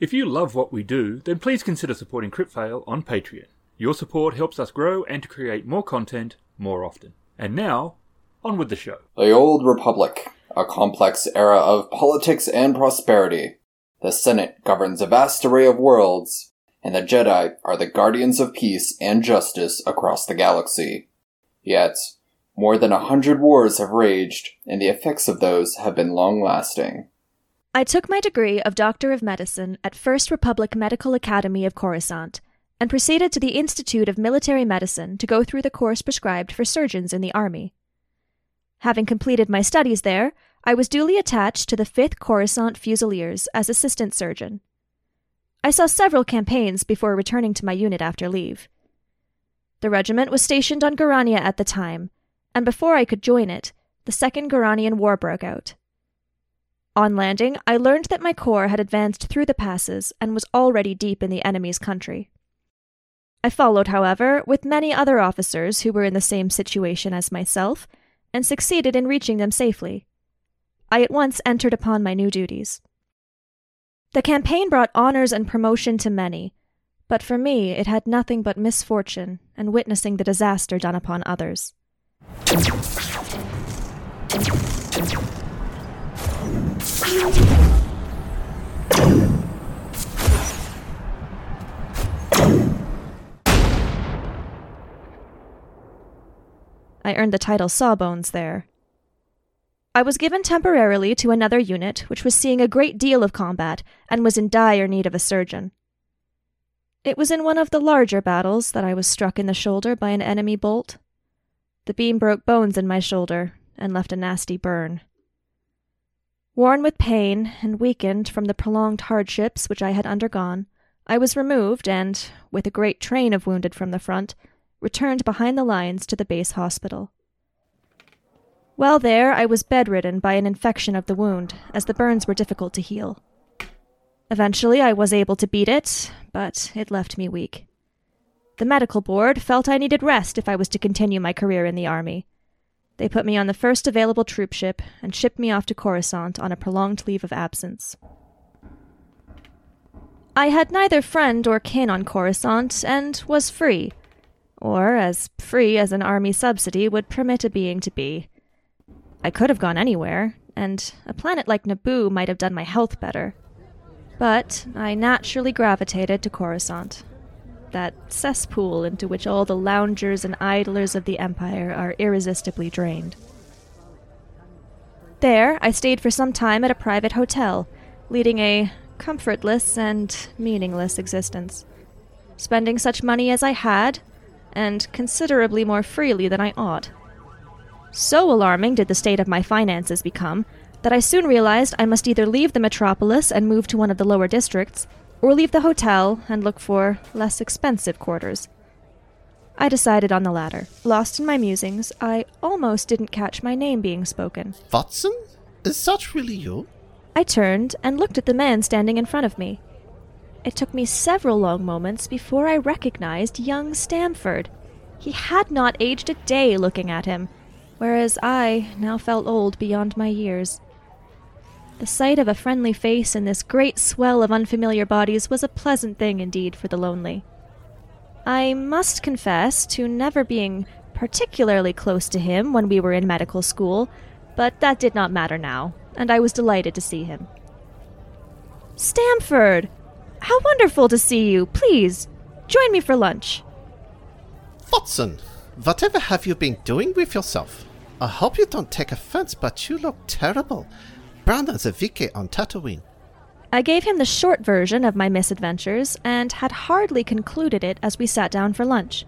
If you love what we do, then please consider supporting CryptFail on Patreon. Your support helps us grow and to create more content more often. And now, on with the show. The Old Republic, a complex era of politics and prosperity. The Senate governs a vast array of worlds, and the Jedi are the guardians of peace and justice across the galaxy. Yet, more than a hundred wars have raged, and the effects of those have been long lasting. I took my degree of Doctor of Medicine at First Republic Medical Academy of Coruscant and proceeded to the Institute of Military Medicine to go through the course prescribed for surgeons in the Army. Having completed my studies there, I was duly attached to the 5th Coruscant Fusiliers as assistant surgeon. I saw several campaigns before returning to my unit after leave. The regiment was stationed on Garania at the time, and before I could join it, the Second Garanian War broke out. On landing, I learned that my corps had advanced through the passes and was already deep in the enemy's country. I followed, however, with many other officers who were in the same situation as myself, and succeeded in reaching them safely. I at once entered upon my new duties. The campaign brought honors and promotion to many, but for me it had nothing but misfortune and witnessing the disaster done upon others. I earned the title Sawbones there. I was given temporarily to another unit which was seeing a great deal of combat and was in dire need of a surgeon. It was in one of the larger battles that I was struck in the shoulder by an enemy bolt. The beam broke bones in my shoulder and left a nasty burn. Worn with pain and weakened from the prolonged hardships which I had undergone, I was removed and, with a great train of wounded from the front, returned behind the lines to the base hospital. While there, I was bedridden by an infection of the wound, as the burns were difficult to heal. Eventually, I was able to beat it, but it left me weak. The medical board felt I needed rest if I was to continue my career in the army, they put me on the first available troop ship and shipped me off to Coruscant on a prolonged leave of absence. I had neither friend or kin on Coruscant and was free, or as free as an army subsidy would permit a being to be. I could have gone anywhere, and a planet like Naboo might have done my health better. But I naturally gravitated to Coruscant that cesspool into which all the loungers and idlers of the Empire are irresistibly drained. There, I stayed for some time at a private hotel, leading a comfortless and meaningless existence, spending such money as I had, and considerably more freely than I ought. So alarming did the state of my finances become that I soon realized I must either leave the metropolis and move to one of the lower districts, or leave the hotel and look for less expensive quarters. I decided on the latter. Lost in my musings, I almost didn't catch my name being spoken. Watson? Is that really you? I turned and looked at the man standing in front of me. It took me several long moments before I recognized young Stamford. He had not aged a day looking at him, whereas I now felt old beyond my years. The sight of a friendly face in this great swell of unfamiliar bodies was a pleasant thing indeed for the lonely. I must confess to never being particularly close to him when we were in medical school, but that did not matter now, and I was delighted to see him. Stamford! How wonderful to see you! Please, join me for lunch. Watson, whatever have you been doing with yourself? I hope you don't take offense, but you look terrible brown as a Vicky on Tatooine. I gave him the short version of my misadventures and had hardly concluded it as we sat down for lunch.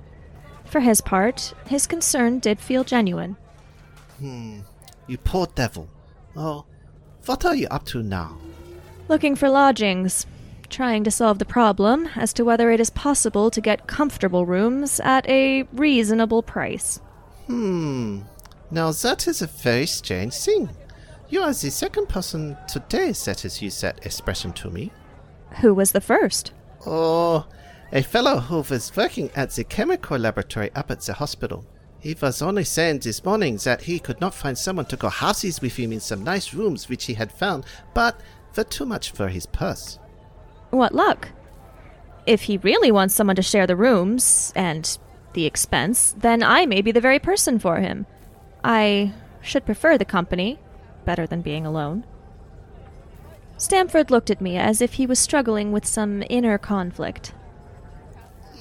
For his part, his concern did feel genuine. Hmm, you poor devil. Oh, what are you up to now? Looking for lodgings. Trying to solve the problem as to whether it is possible to get comfortable rooms at a reasonable price. Hmm, now that is a very strange thing. You are the second person today that has used that expression to me. Who was the first? Oh, a fellow who was working at the chemical laboratory up at the hospital. He was only saying this morning that he could not find someone to go houses with him in some nice rooms which he had found, but were too much for his purse. What luck? If he really wants someone to share the rooms and the expense, then I may be the very person for him. I should prefer the company, better than being alone. Stamford looked at me as if he was struggling with some inner conflict.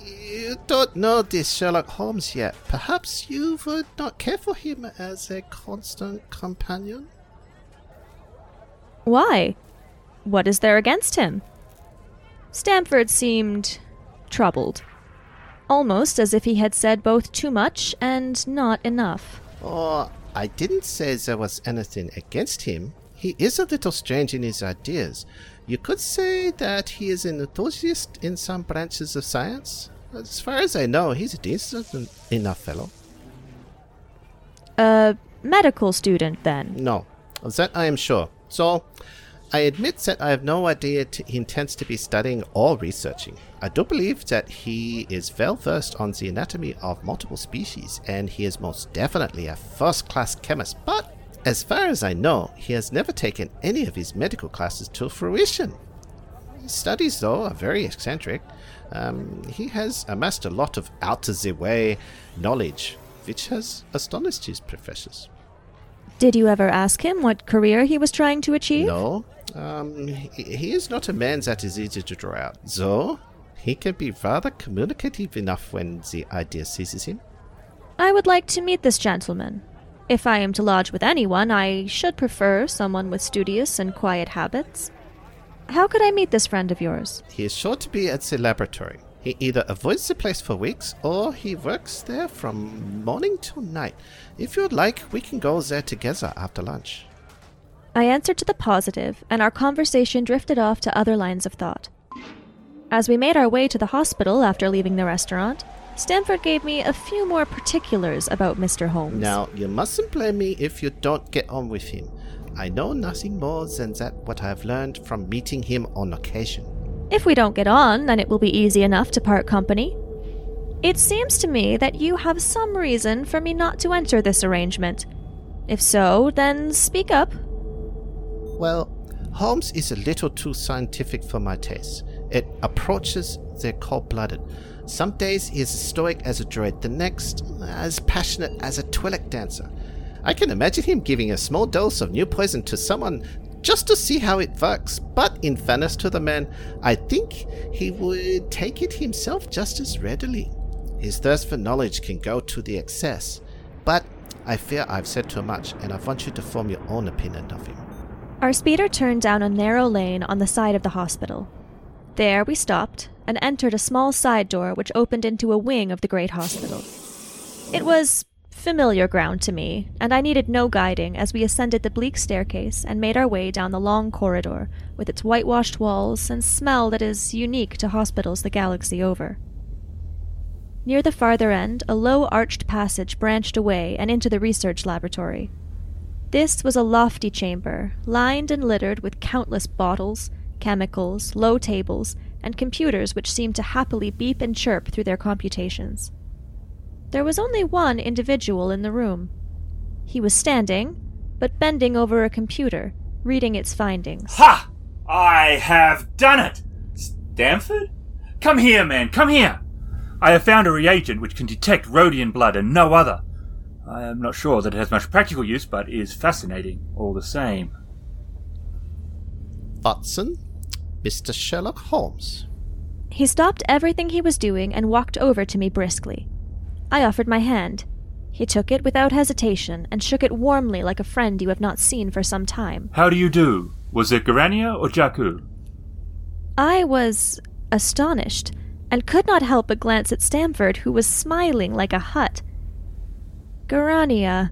You don't know this Sherlock Holmes yet. Perhaps you would not care for him as a constant companion? Why? What is there against him? Stamford seemed troubled, almost as if he had said both too much and not enough. Oh, I didn't say there was anything against him. He is a little strange in his ideas. You could say that he is an enthusiast in some branches of science. As far as I know, he's a decent enough fellow. A medical student, then? No, of that I am sure. So, I admit that I have no idea t- he intends to be studying or researching. I do believe that he is well versed on the anatomy of multiple species, and he is most definitely a first class chemist, but as far as I know, he has never taken any of his medical classes to fruition. His studies, though, are very eccentric. Um, he has amassed a lot of out of the way knowledge, which has astonished his professors. Did you ever ask him what career he was trying to achieve? No, um, he, is not a man that is easy to draw out, though he can be rather communicative enough when the idea seizes him. I would like to meet this gentleman. If I am to lodge with anyone, I should prefer someone with studious and quiet habits. How could I meet this friend of yours? He is sure to be at the laboratory. He either avoids the place for weeks or he works there from morning till night. If you'd like, we can go there together after lunch. I answered to the positive, and our conversation drifted off to other lines of thought. As we made our way to the hospital after leaving the restaurant, Stamford gave me a few more particulars about Mr. Holmes. Now, you mustn't blame me if you don't get on with him. I know nothing more than that what I have learned from meeting him on occasion. If we don't get on, then it will be easy enough to part company. It seems to me that you have some reason for me not to enter this arrangement. If so, then speak up. Well, Holmes is a little too scientific for my taste. It approaches the cold blooded. Some days he is as stoic as a druid, the next as passionate as a Twi'lek dancer. I can imagine him giving a small dose of new poison to someone just to see how it works, but in fairness to the man, I think he would take it himself just as readily. His thirst for knowledge can go to the excess, but I fear I've said too much, and I want you to form your own opinion of him. Our speeder turned down a narrow lane on the side of the hospital. There we stopped and entered a small side door which opened into a wing of the great hospital. It was familiar ground to me, and I needed no guiding as we ascended the bleak staircase and made our way down the long corridor with its whitewashed walls and smell that is unique to hospitals the galaxy over. Near the farther end, a low arched passage branched away and into the research laboratory. This was a lofty chamber, lined and littered with countless bottles, chemicals, low tables, and computers which seemed to happily beep and chirp through their computations. There was only one individual in the room. He was standing, but bending over a computer, reading its findings. Ha! I have done it! Stamford? Come here, man, come here! I have found a reagent which can detect Rodian blood and no other. I am not sure that it has much practical use, but is fascinating all the same. Watson, Mr. Sherlock Holmes. He stopped everything he was doing and walked over to me briskly. I offered my hand. He took it without hesitation and shook it warmly like a friend you have not seen for some time. How do you do? Was it Garania or Jakku? I was astonished and could not help but glance at Stamford, who was smiling like a Hutt. Garania.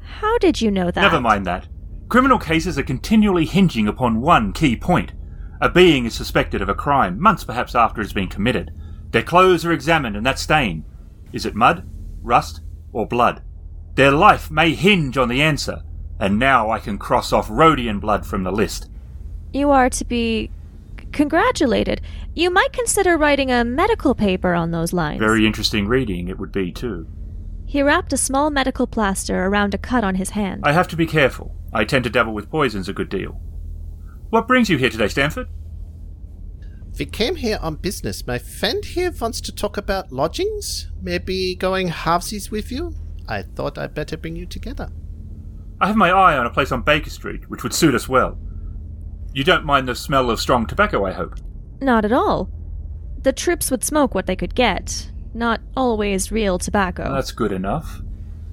How did you know that? Never mind that. Criminal cases are continually hinging upon one key point. A being is suspected of a crime, months perhaps after it has been committed. Their clothes are examined, and that stain is it mud, rust, or blood? Their life may hinge on the answer, and now I can cross off Rodian blood from the list. You are to be congratulated. You might consider writing a medical paper on those lines. Very interesting reading it would be, too. He wrapped a small medical plaster around a cut on his hand. I have to be careful. I tend to dabble with poisons a good deal. What brings you here today, Stamford? We came here on business. My friend here wants to talk about lodgings. Maybe going halvesies with you? I thought I'd better bring you together. I have my eye on a place on Baker Street, which would suit us well. You don't mind the smell of strong tobacco, I hope? Not at all. The troops would smoke what they could get, not always real tobacco. That's good enough.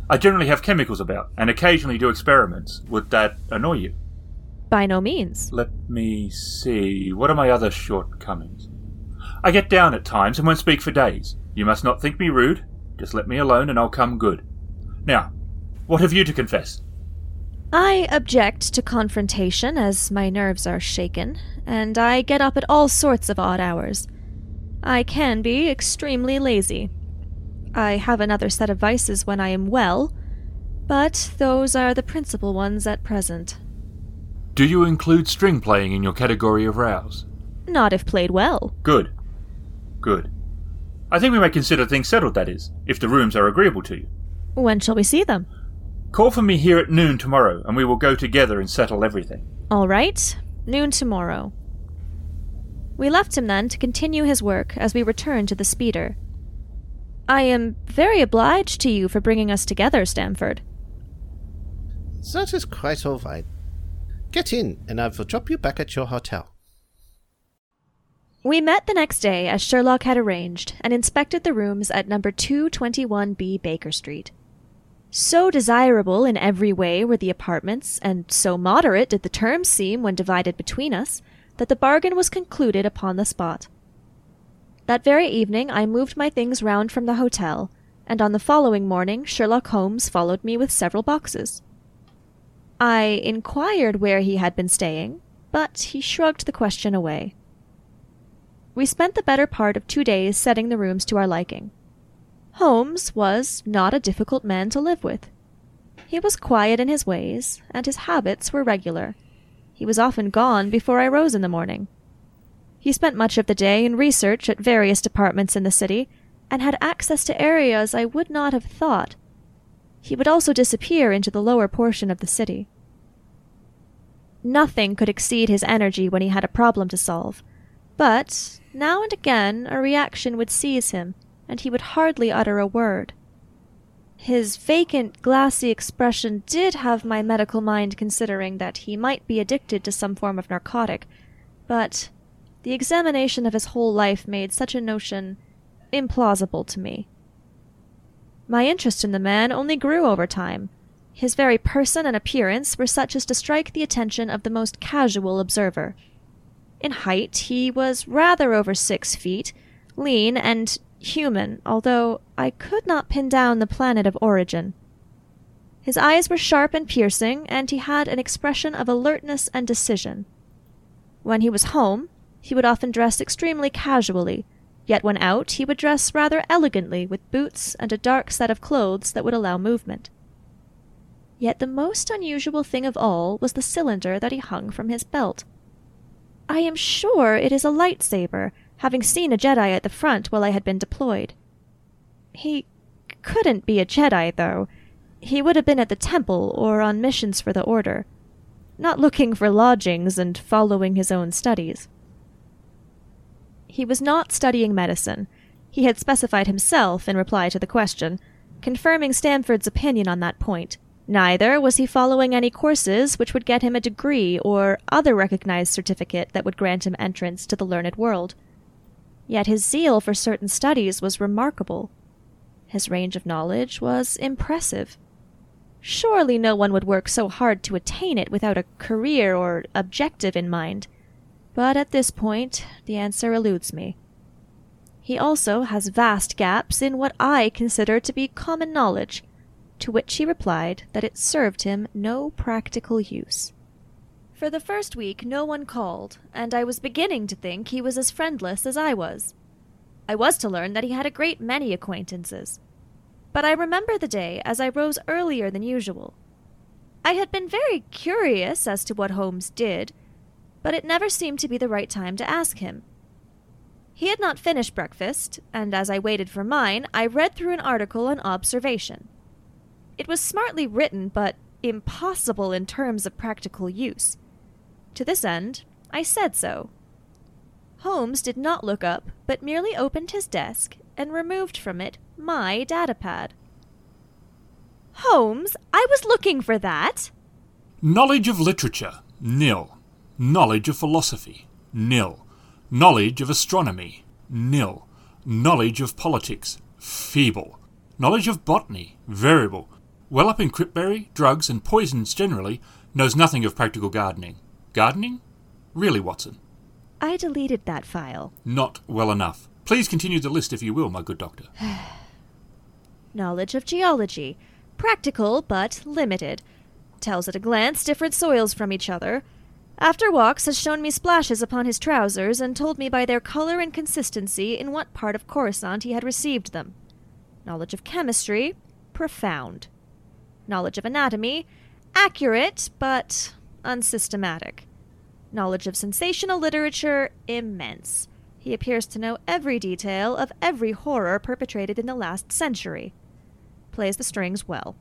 I generally have chemicals about, and occasionally do experiments. Would that annoy you? By no means. Let me see. What are my other shortcomings? I get down at times and won't speak for days. You must not think me rude. Just let me alone and I'll come good. Now, what have you to confess? I object to confrontation as my nerves are shaken, and I get up at all sorts of odd hours. I can be extremely lazy. I have another set of vices when I am well, but those are the principal ones at present. Do you include string playing in your category of rows? Not if played well. Good. Good. I think we may consider things settled, that is, if the rooms are agreeable to you. When shall we see them? Call for me here at noon tomorrow, and we will go together and settle everything. All right, noon tomorrow. We left him then to continue his work as we returned to the speeder. I am very obliged to you for bringing us together, Stamford. That is quite all right. Get in, and I will drop you back at your hotel. We met the next day as Sherlock had arranged and inspected the rooms at number 221B Baker Street. So desirable in every way were the apartments, and so moderate did the terms seem when divided between us, that the bargain was concluded upon the spot. That very evening I moved my things round from the hotel, and on the following morning Sherlock Holmes followed me with several boxes. I inquired where he had been staying, but he shrugged the question away. We spent the better part of two days setting the rooms to our liking. Holmes was not a difficult man to live with. He was quiet in his ways, and his habits were regular. He was often gone before I rose in the morning. He spent much of the day in research at various departments in the city, and had access to areas I would not have thought. He would also disappear into the lower portion of the city. Nothing could exceed his energy when he had a problem to solve, but now and again a reaction would seize him, and he would hardly utter a word. His vacant, glassy expression did have my medical mind considering that he might be addicted to some form of narcotic, but the examination of his whole life made such a notion implausible to me. My interest in the man only grew over time. His very person and appearance were such as to strike the attention of the most casual observer. In height, he was rather over six feet, lean, and human, although I could not pin down the planet of origin. His eyes were sharp and piercing, and he had an expression of alertness and decision. When he was home, he would often dress extremely casually, yet when out he would dress rather elegantly with boots and a dark set of clothes that would allow movement. Yet the most unusual thing of all was the cylinder that he hung from his belt. I am sure it is a lightsaber, having seen a Jedi at the front while I had been deployed. He couldn't be a Jedi, though. He would have been at the temple or on missions for the Order, not looking for lodgings and following his own studies. He was not studying medicine. He had specified himself in reply to the question, confirming Stamford's opinion on that point. Neither was he following any courses which would get him a degree or other recognized certificate that would grant him entrance to the learned world. Yet his zeal for certain studies was remarkable. His range of knowledge was impressive. Surely no one would work so hard to attain it without a career or objective in mind. But at this point, the answer eludes me. He also has vast gaps in what I consider to be common knowledge, to which he replied that it served him no practical use. For the first week, no one called, and I was beginning to think he was as friendless as I was. I was to learn that he had a great many acquaintances. But I remember the day as I rose earlier than usual. I had been very curious as to what Holmes did, but it never seemed to be the right time to ask him. He had not finished breakfast, and as I waited for mine, I read through an article on observation. It was smartly written, but impossible in terms of practical use. To this end, I said so. Holmes did not look up, but merely opened his desk and removed from it my datapad. Holmes, I was looking for that. Knowledge of literature, nil. Knowledge of philosophy, nil. Knowledge of astronomy, nil. Knowledge of politics, feeble. Knowledge of botany, variable. Well up in cryptberry, drugs, and poisons generally, knows nothing of practical gardening. Gardening? Really, Watson? I deleted that file. Not well enough. Please continue the list if you will, my good doctor. Knowledge of geology. Practical, but limited. Tells at a glance different soils from each other. After walks has shown me splashes upon his trousers and told me by their color and consistency in what part of Coruscant he had received them. Knowledge of chemistry. Profound. Knowledge of anatomy. Accurate, but unsystematic. Knowledge of sensational literature. Immense. He appears to know every detail of every horror perpetrated in the last century. Plays the strings well.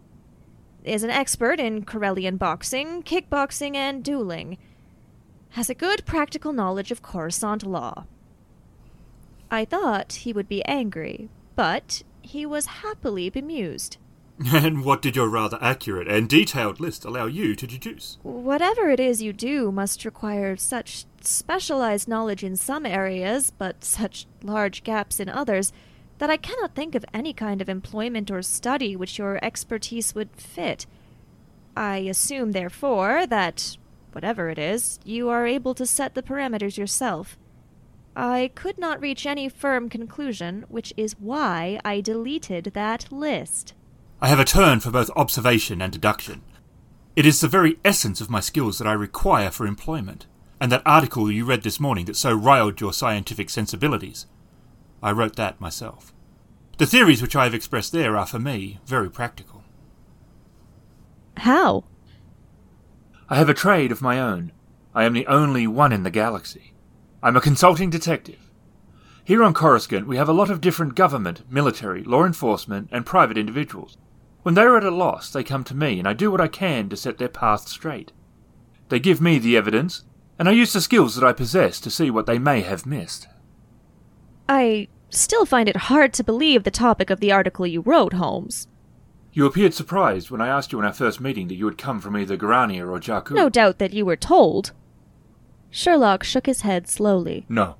Is an expert in Corellian boxing, kickboxing, and dueling. Has a good practical knowledge of Coruscant law. I thought he would be angry, but he was happily bemused. And what did your rather accurate and detailed list allow you to deduce? Whatever it is you do must require such specialized knowledge in some areas, but such large gaps in others, that I cannot think of any kind of employment or study which your expertise would fit. I assume, therefore, that, whatever it is, you are able to set the parameters yourself. I could not reach any firm conclusion, which is why I deleted that list. I have a turn for both observation and deduction. It is the very essence of my skills that I require for employment, and that article you read this morning that so riled your scientific sensibilities. I wrote that myself. The theories which I have expressed there are, for me, very practical. How? I have a trade of my own. I am the only one in the galaxy. I'm a consulting detective. Here on Coruscant, we have a lot of different government, military, law enforcement, and private individuals. When they are at a loss, they come to me, and I do what I can to set their path straight. They give me the evidence, and I use the skills that I possess to see what they may have missed. I still find it hard to believe the topic of the article you wrote, Holmes. You appeared surprised when I asked you in our first meeting that you had come from either Garania or Jakku. No doubt that you were told. Sherlock shook his head slowly. No.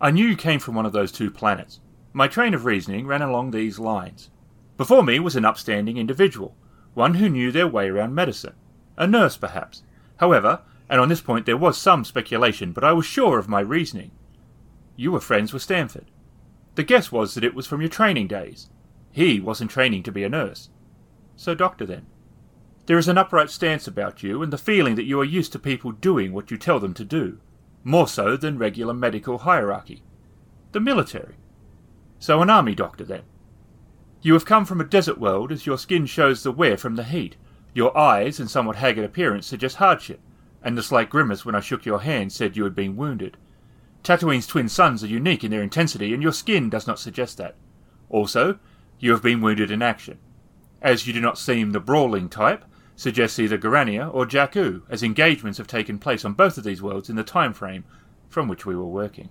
I knew you came from one of those two planets. My train of reasoning ran along these lines. Before me was an upstanding individual, one who knew their way around medicine. A nurse, perhaps. However, and on this point there was some speculation, but I was sure of my reasoning. You were friends with Stamford. The guess was that it was from your training days. He wasn't training to be a nurse. So, doctor, then. There is an upright stance about you, and the feeling that you are used to people doing what you tell them to do, more so than regular medical hierarchy. The military. So, an army doctor, then. You have come from a desert world as your skin shows the wear from the heat. Your eyes and somewhat haggard appearance suggest hardship, and the slight grimace when I shook your hand said you had been wounded. Tatooine's twin suns are unique in their intensity, and your skin does not suggest that. Also, you have been wounded in action. As you do not seem the brawling type, suggests either Garania or Jakku, as engagements have taken place on both of these worlds in the time frame from which we were working.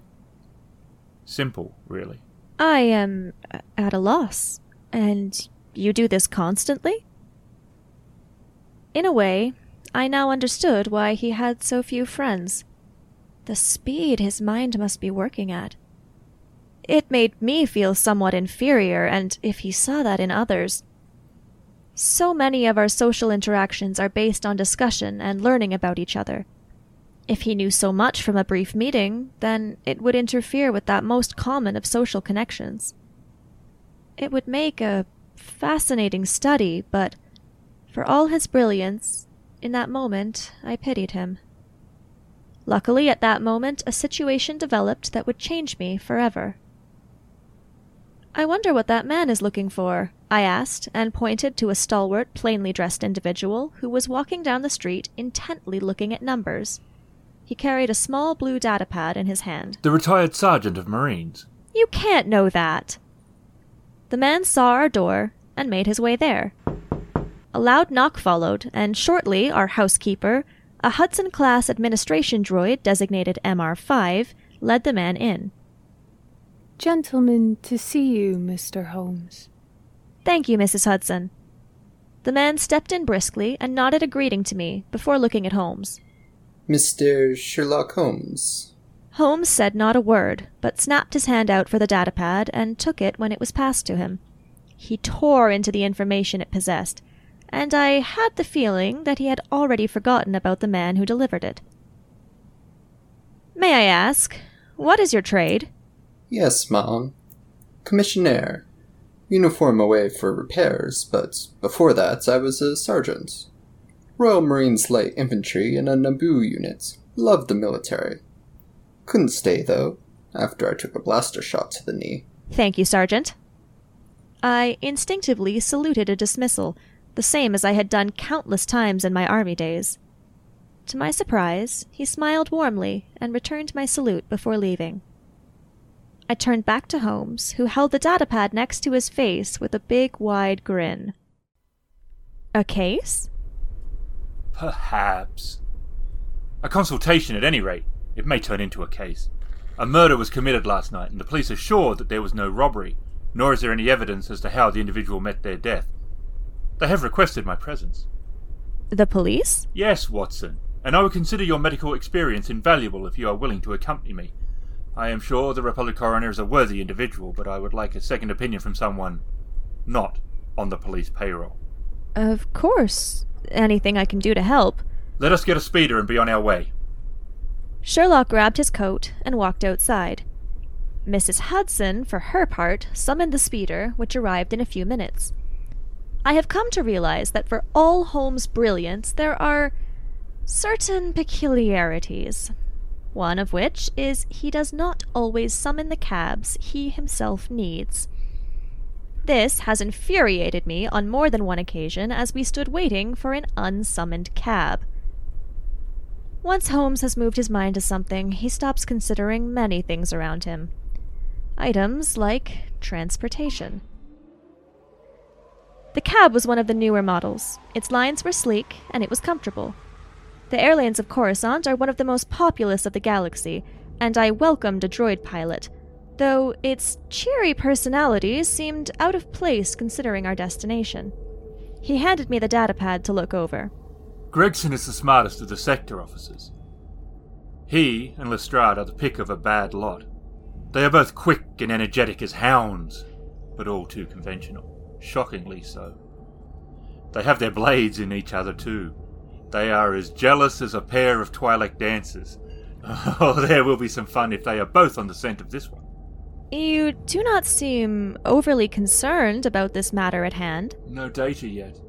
Simple, really. I am at a loss. And you do this constantly? In a way, I now understood why he had so few friends. The speed his mind must be working at. It made me feel somewhat inferior, and if he saw that in others. So many of our social interactions are based on discussion and learning about each other. If he knew so much from a brief meeting, then it would interfere with that most common of social connections. It would make a fascinating study, but for all his brilliance, in that moment I pitied him. Luckily, at that moment, a situation developed that would change me forever. I wonder what that man is looking for, I asked, and pointed to a stalwart, plainly dressed individual who was walking down the street intently looking at numbers. He carried a small blue datapad in his hand. The retired sergeant of Marines. You can't know that. The man saw our door and made his way there. A loud knock followed, and shortly our housekeeper, a Hudson class administration droid designated MR5, led the man in. Gentleman to see you, Mr. Holmes. Thank you, Mrs. Hudson. The man stepped in briskly and nodded a greeting to me before looking at Holmes. Mr. Sherlock Holmes. Holmes said not a word, but snapped his hand out for the datapad and took it when it was passed to him. He tore into the information it possessed, and I had the feeling that he had already forgotten about the man who delivered it. May I ask, what is your trade? Yes, ma'am. Commissionaire. Uniform away for repairs, but before that I was a sergeant. Royal Marines Light Infantry in a Naboo unit. Loved the military. Couldn't stay, though, after I took a blaster shot to the knee. Thank you, Sergeant. I instinctively saluted a dismissal, the same as I had done countless times in my army days. To my surprise, he smiled warmly and returned my salute before leaving. I turned back to Holmes, who held the datapad next to his face with a big, wide grin. A case? Perhaps. A consultation, at any rate. It may turn into a case. A murder was committed last night, and the police are sure that there was no robbery, nor is there any evidence as to how the individual met their death. They have requested my presence. The police? Yes, Watson, and I would consider your medical experience invaluable if you are willing to accompany me. I am sure the Republic coroner is a worthy individual, but I would like a second opinion from someone not on the police payroll. Of course. Anything I can do to help. Let us get a speeder and be on our way. Sherlock grabbed his coat and walked outside. Mrs. Hudson, for her part, summoned the speeder, which arrived in a few minutes. I have come to realize that for all Holmes' brilliance, there are certain peculiarities. One of which is he does not always summon the cabs he himself needs. This has infuriated me on more than one occasion as we stood waiting for an unsummoned cab. Once Holmes has moved his mind to something, he stops considering many things around him. Items like transportation. The cab was one of the newer models. Its lines were sleek, and it was comfortable. The airlanes of Coruscant are one of the most populous of the galaxy, and I welcomed a droid pilot, though its cheery personality seemed out of place considering our destination. He handed me the datapad to look over. Gregson is the smartest of the sector officers. He and Lestrade are the pick of a bad lot. They are both quick and energetic as hounds, but all too conventional. Shockingly so. They have their blades in each other, too. They are as jealous as a pair of Twi'lek dancers. Oh, there will be some fun if they are both on the scent of this one. You do not seem overly concerned about this matter at hand. No data yet.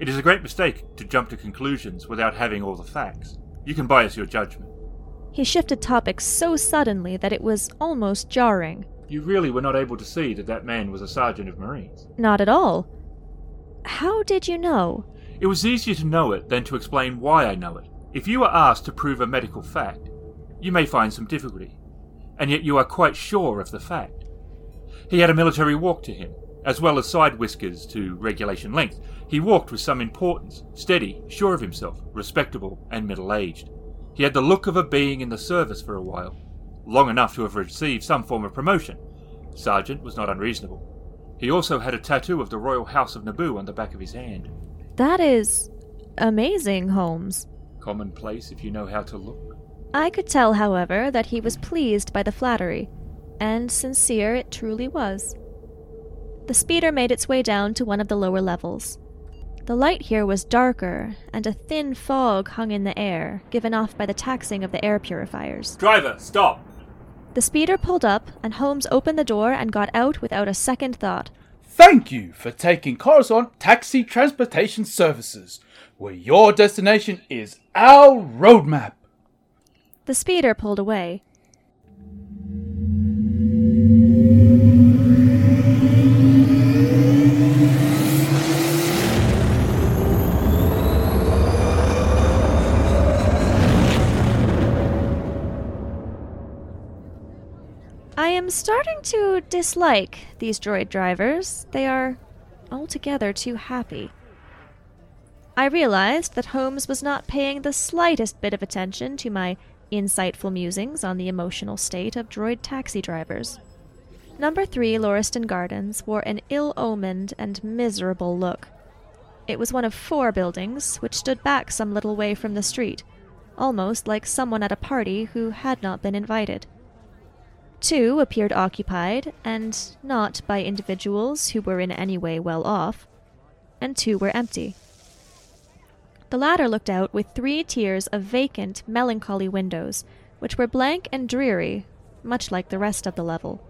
It is a great mistake to jump to conclusions without having all the facts. You can bias your judgment. He shifted topics so suddenly that it was almost jarring. You really were not able to see that that man was a sergeant of Marines. Not at all. How did you know? It was easier to know it than to explain why I know it. If you are asked to prove a medical fact, you may find some difficulty, and yet you are quite sure of the fact. He had a military walk to him, as well as side whiskers to regulation length. He walked with some importance, steady, sure of himself, respectable, and middle aged. He had the look of a being in the service for a while, long enough to have received some form of promotion. Sergeant was not unreasonable. He also had a tattoo of the Royal House of Naboo on the back of his hand. That is amazing, Holmes. Commonplace if you know how to look. I could tell, however, that he was pleased by the flattery, and sincere it truly was. The speeder made its way down to one of the lower levels. The light here was darker, and a thin fog hung in the air, given off by the taxing of the air purifiers. Driver, stop! The speeder pulled up, and Holmes opened the door and got out without a second thought. Thank you for taking Coruscant Taxi Transportation Services, where your destination is our roadmap. The speeder pulled away. I am starting to dislike these droid drivers. They are altogether too happy. I realized that Holmes was not paying the slightest bit of attention to my insightful musings on the emotional state of droid taxi drivers. Number 3 Lauriston Gardens wore an ill omened and miserable look. It was one of four buildings, which stood back some little way from the street, almost like someone at a party who had not been invited. Two appeared occupied, and not by individuals who were in any way well off, and two were empty. The latter looked out with three tiers of vacant, melancholy windows, which were blank and dreary, much like the rest of the level.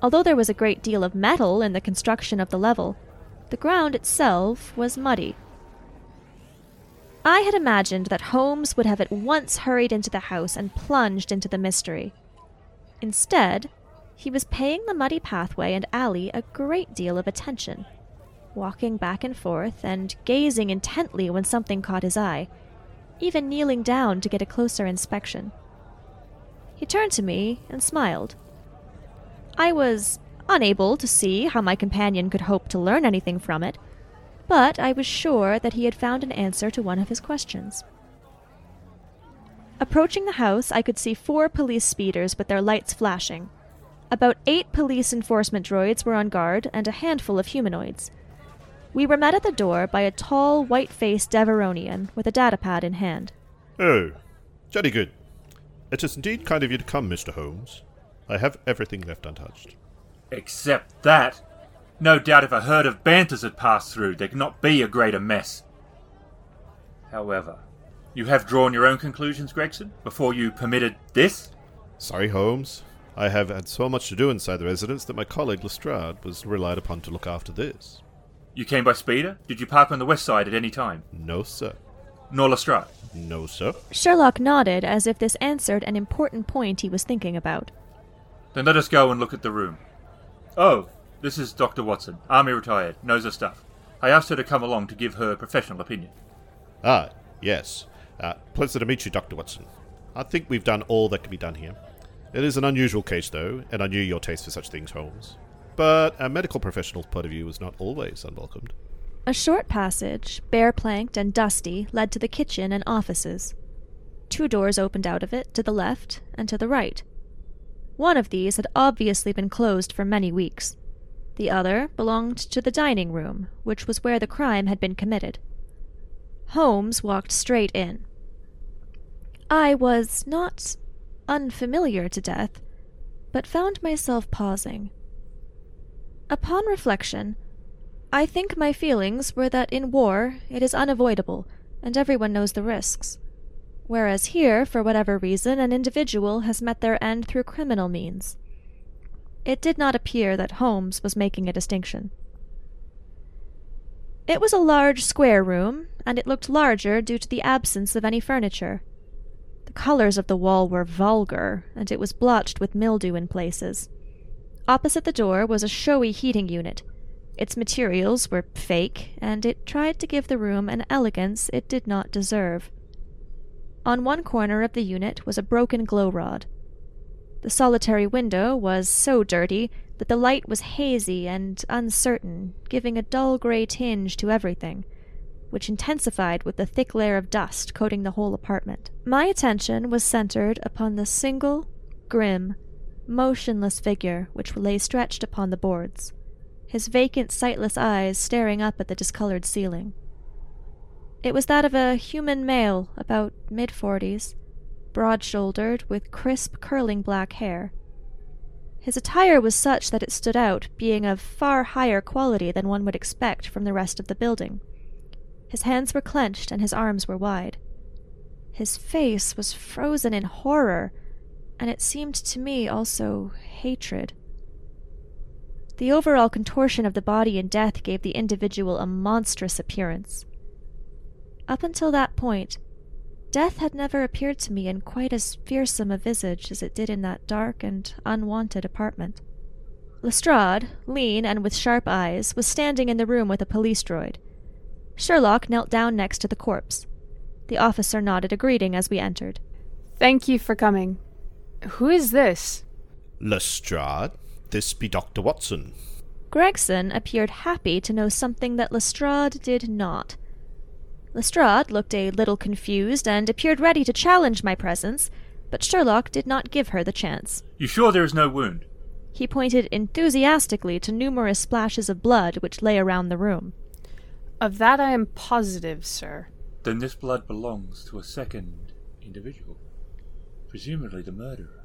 Although there was a great deal of metal in the construction of the level, the ground itself was muddy. I had imagined that Holmes would have at once hurried into the house and plunged into the mystery. Instead, he was paying the muddy pathway and alley a great deal of attention, walking back and forth and gazing intently when something caught his eye, even kneeling down to get a closer inspection. He turned to me and smiled. I was unable to see how my companion could hope to learn anything from it, but I was sure that he had found an answer to one of his questions. Approaching the house, I could see four police speeders with their lights flashing. About eight police enforcement droids were on guard, and a handful of humanoids. We were met at the door by a tall, white faced Devaronian with a datapad in hand. Oh, jolly good. It is indeed kind of you to come, Mr. Holmes. I have everything left untouched. Except that. No doubt if a herd of banthas had passed through, there could not be a greater mess. However, you have drawn your own conclusions, Gregson, before you permitted this? Sorry, Holmes. I have had so much to do inside the residence that my colleague Lestrade was relied upon to look after this. You came by speeder? Did you park on the west side at any time? No, sir. Nor Lestrade? No, sir. Sherlock nodded as if this answered an important point he was thinking about. Then let us go and look at the room. Oh, this is Dr. Watson, Army retired, knows her stuff. I asked her to come along to give her professional opinion. Ah, yes. Uh, pleasure to meet you, Dr. Watson. I think we've done all that can be done here. It is an unusual case, though, and I knew your taste for such things, Holmes. But a medical professional's point of view is not always unwelcomed. A short passage, bare planked and dusty, led to the kitchen and offices. Two doors opened out of it, to the left and to the right. One of these had obviously been closed for many weeks. The other belonged to the dining room, which was where the crime had been committed. Holmes walked straight in. I was not unfamiliar to death, but found myself pausing. Upon reflection, I think my feelings were that in war it is unavoidable, and everyone knows the risks. Whereas here, for whatever reason, an individual has met their end through criminal means. It did not appear that Holmes was making a distinction. It was a large square room, and it looked larger due to the absence of any furniture. The colors of the wall were vulgar, and it was blotched with mildew in places. Opposite the door was a showy heating unit. Its materials were fake, and it tried to give the room an elegance it did not deserve. On one corner of the unit was a broken glow rod. The solitary window was so dirty that the light was hazy and uncertain, giving a dull gray tinge to everything, which intensified with the thick layer of dust coating the whole apartment. My attention was centered upon the single, grim, motionless figure which lay stretched upon the boards, his vacant, sightless eyes staring up at the discolored ceiling. It was that of a human male about mid forties, broad shouldered, with crisp, curling black hair. His attire was such that it stood out, being of far higher quality than one would expect from the rest of the building. His hands were clenched and his arms were wide. His face was frozen in horror and it seemed to me also hatred. The overall contortion of the body in death gave the individual a monstrous appearance. Up until that point, death had never appeared to me in quite as fearsome a visage as it did in that dark and unwanted apartment. Lestrade, lean and with sharp eyes, was standing in the room with a police droid. Sherlock knelt down next to the corpse. The officer nodded a greeting as we entered. Thank you for coming. Who is this? Lestrade, this be Dr. Watson. Gregson appeared happy to know something that Lestrade did not. Lestrade looked a little confused and appeared ready to challenge my presence, but Sherlock did not give her the chance. You sure there is no wound? He pointed enthusiastically to numerous splashes of blood which lay around the room. Of that I am positive, sir. Then this blood belongs to a second individual. Presumably the murderer.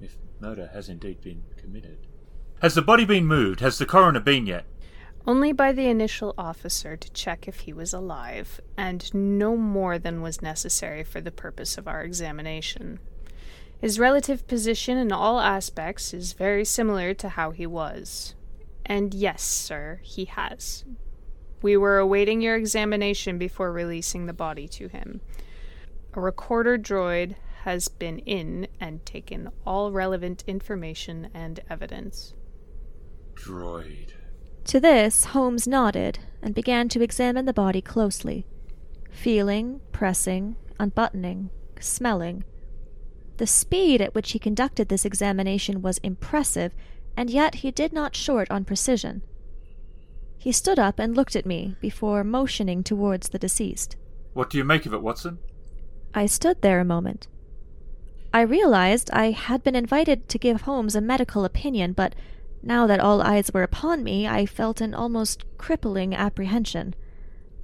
If murder has indeed been committed. Has the body been moved? Has the coroner been yet? Only by the initial officer to check if he was alive, and no more than was necessary for the purpose of our examination. His relative position in all aspects is very similar to how he was. And yes, sir, he has. We were awaiting your examination before releasing the body to him. A recorder droid has been in and taken all relevant information and evidence. Droid. To this, Holmes nodded and began to examine the body closely, feeling, pressing, unbuttoning, smelling. The speed at which he conducted this examination was impressive, and yet he did not short on precision. He stood up and looked at me before motioning towards the deceased. What do you make of it, Watson? I stood there a moment. I realized I had been invited to give Holmes a medical opinion, but now that all eyes were upon me, I felt an almost crippling apprehension.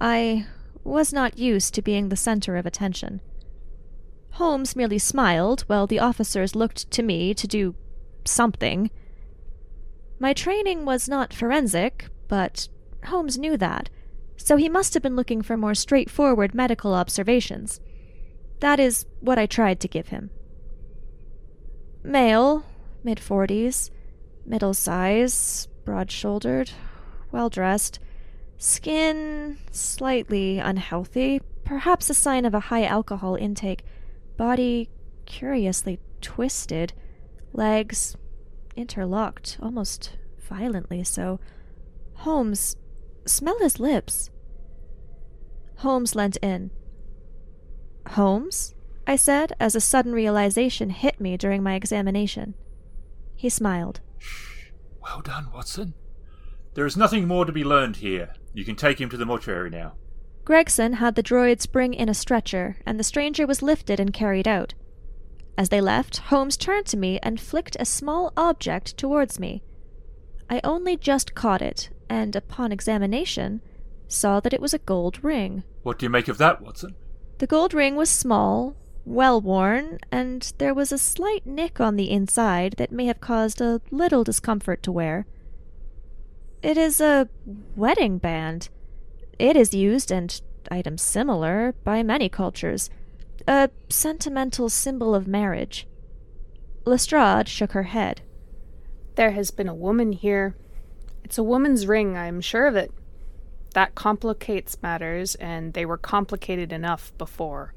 I was not used to being the center of attention. Holmes merely smiled while the officers looked to me to do something. My training was not forensic, but Holmes knew that, so he must have been looking for more straightforward medical observations. That is what I tried to give him. Male, mid forties, middle size, broad shouldered, well dressed, skin slightly unhealthy, perhaps a sign of a high alcohol intake, body curiously twisted, legs interlocked, almost violently so. Holmes, smell his lips. Holmes leant in. Holmes? I said, as a sudden realization hit me during my examination. He smiled. Shh. Well done, Watson. There is nothing more to be learned here. You can take him to the mortuary now. Gregson had the droids bring in a stretcher, and the stranger was lifted and carried out. As they left, Holmes turned to me and flicked a small object towards me. I only just caught it, and upon examination, saw that it was a gold ring. What do you make of that, Watson? The gold ring was small, well worn, and there was a slight nick on the inside that may have caused a little discomfort to wear. It is a wedding band. It is used, and items similar, by many cultures. A sentimental symbol of marriage. Lestrade shook her head. There has been a woman here. It's a woman's ring, I'm sure of it. That complicates matters, and they were complicated enough before.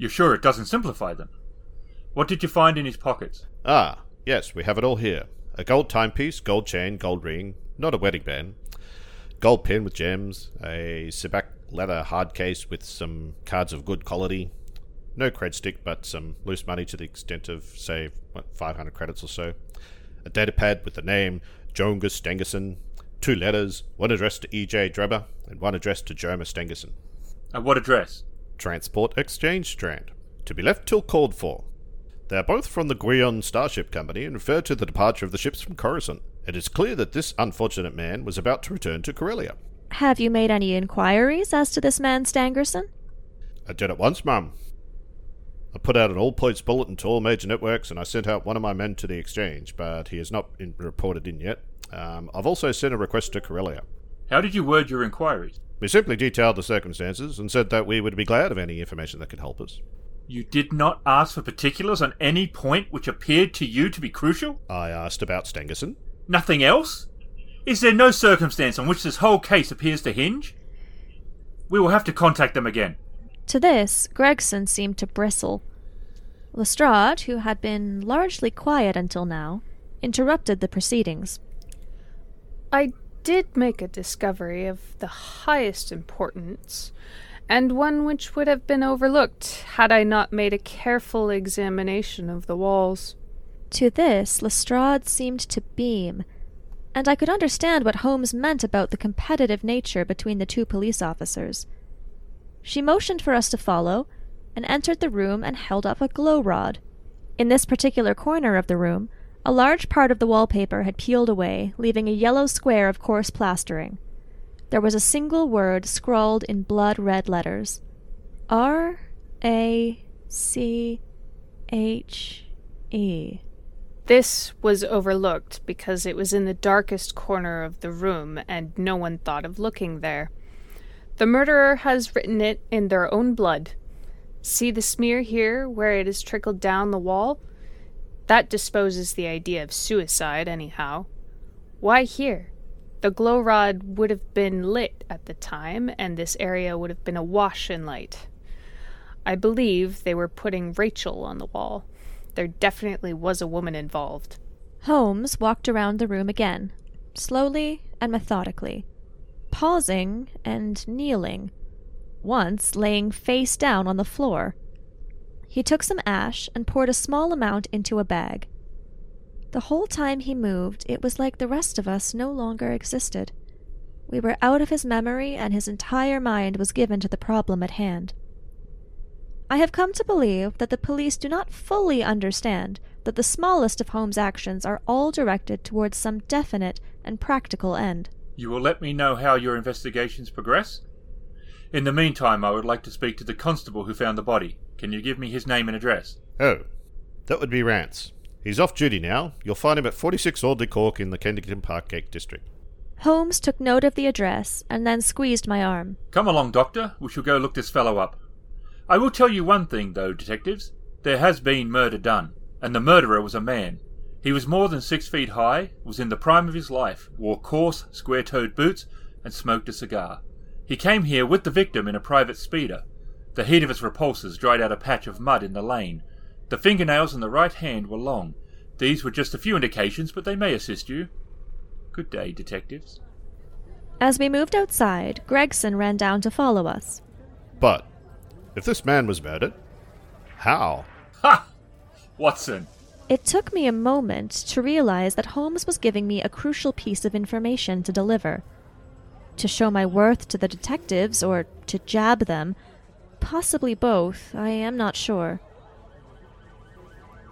You're sure it doesn't simplify them? What did you find in his pockets? Ah, yes, we have it all here. A gold timepiece, gold chain, gold ring, not a wedding band. Gold pin with gems, a Sibak leather hard case with some cards of good quality. No cred stick, but some loose money to the extent of, say, what, 500 credits or so. A data pad with the name Jonga Stangerson. Two letters, one addressed to E.J. Drebber and one addressed to Joma Stangerson. At what address? Transport Exchange Strand. To be left till called for. They are both from the Guion Starship Company and refer to the departure of the ships from Coruscant. It is clear that this unfortunate man was about to return to Corellia. Have you made any inquiries as to this man Stangerson? I did at once, ma'am. I put out an all points bulletin to all major networks and I sent out one of my men to the exchange, but he has not been reported in yet. Um, I've also sent a request to Corellia. How did you word your inquiries? We simply detailed the circumstances and said that we would be glad of any information that could help us. You did not ask for particulars on any point which appeared to you to be crucial? I asked about Stangerson. Nothing else? Is there no circumstance on which this whole case appears to hinge? We will have to contact them again. To this, Gregson seemed to bristle. Lestrade, who had been largely quiet until now, interrupted the proceedings. I did make a discovery of the highest importance, and one which would have been overlooked had I not made a careful examination of the walls. To this, Lestrade seemed to beam, and I could understand what Holmes meant about the competitive nature between the two police officers. She motioned for us to follow, and entered the room and held up a glow rod. In this particular corner of the room, a large part of the wallpaper had peeled away, leaving a yellow square of coarse plastering. There was a single word scrawled in blood red letters R A C H E. This was overlooked because it was in the darkest corner of the room and no one thought of looking there. The murderer has written it in their own blood. See the smear here where it has trickled down the wall? That disposes the idea of suicide, anyhow. Why here? The glow rod would have been lit at the time, and this area would have been awash in light. I believe they were putting Rachel on the wall. There definitely was a woman involved. Holmes walked around the room again, slowly and methodically, pausing and kneeling, once laying face down on the floor. He took some ash and poured a small amount into a bag. The whole time he moved, it was like the rest of us no longer existed. We were out of his memory, and his entire mind was given to the problem at hand. I have come to believe that the police do not fully understand that the smallest of Holmes' actions are all directed towards some definite and practical end. You will let me know how your investigations progress? In the meantime, I would like to speak to the constable who found the body. Can you give me his name and address? Oh, that would be Rance. He's off duty now. You'll find him at 46 Audley Court in the Kensington Parkgate district. Holmes took note of the address and then squeezed my arm. Come along, Doctor. We shall go look this fellow up. I will tell you one thing, though, detectives. There has been murder done, and the murderer was a man. He was more than six feet high, was in the prime of his life, wore coarse, square toed boots, and smoked a cigar. He came here with the victim in a private speeder. The heat of his repulsors dried out a patch of mud in the lane. The fingernails in the right hand were long. These were just a few indications, but they may assist you. Good day, detectives. As we moved outside, Gregson ran down to follow us. But if this man was murdered, how? Ha! Watson, It took me a moment to realize that Holmes was giving me a crucial piece of information to deliver. To show my worth to the detectives, or to jab them, possibly both, I am not sure.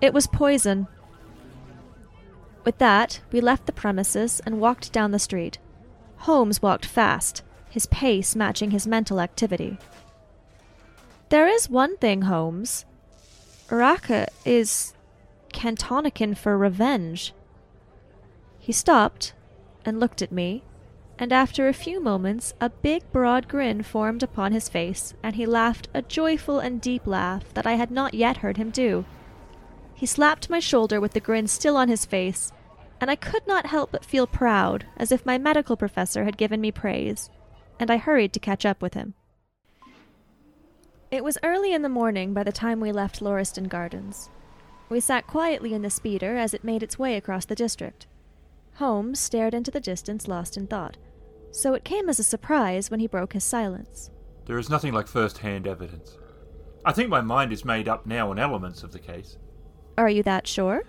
It was poison. With that, we left the premises and walked down the street. Holmes walked fast, his pace matching his mental activity. There is one thing, Holmes. Rache is Cantonican for revenge. He stopped and looked at me, and after a few moments a big broad grin formed upon his face, and he laughed a joyful and deep laugh that I had not yet heard him do. He slapped my shoulder with the grin still on his face, and I could not help but feel proud, as if my medical professor had given me praise, and I hurried to catch up with him. It was early in the morning by the time we left Lauriston Gardens. We sat quietly in the speeder as it made its way across the district. Holmes stared into the distance, lost in thought, so it came as a surprise when he broke his silence. there is nothing like first hand evidence. I think my mind is made up now on elements of the case. Are you that sure?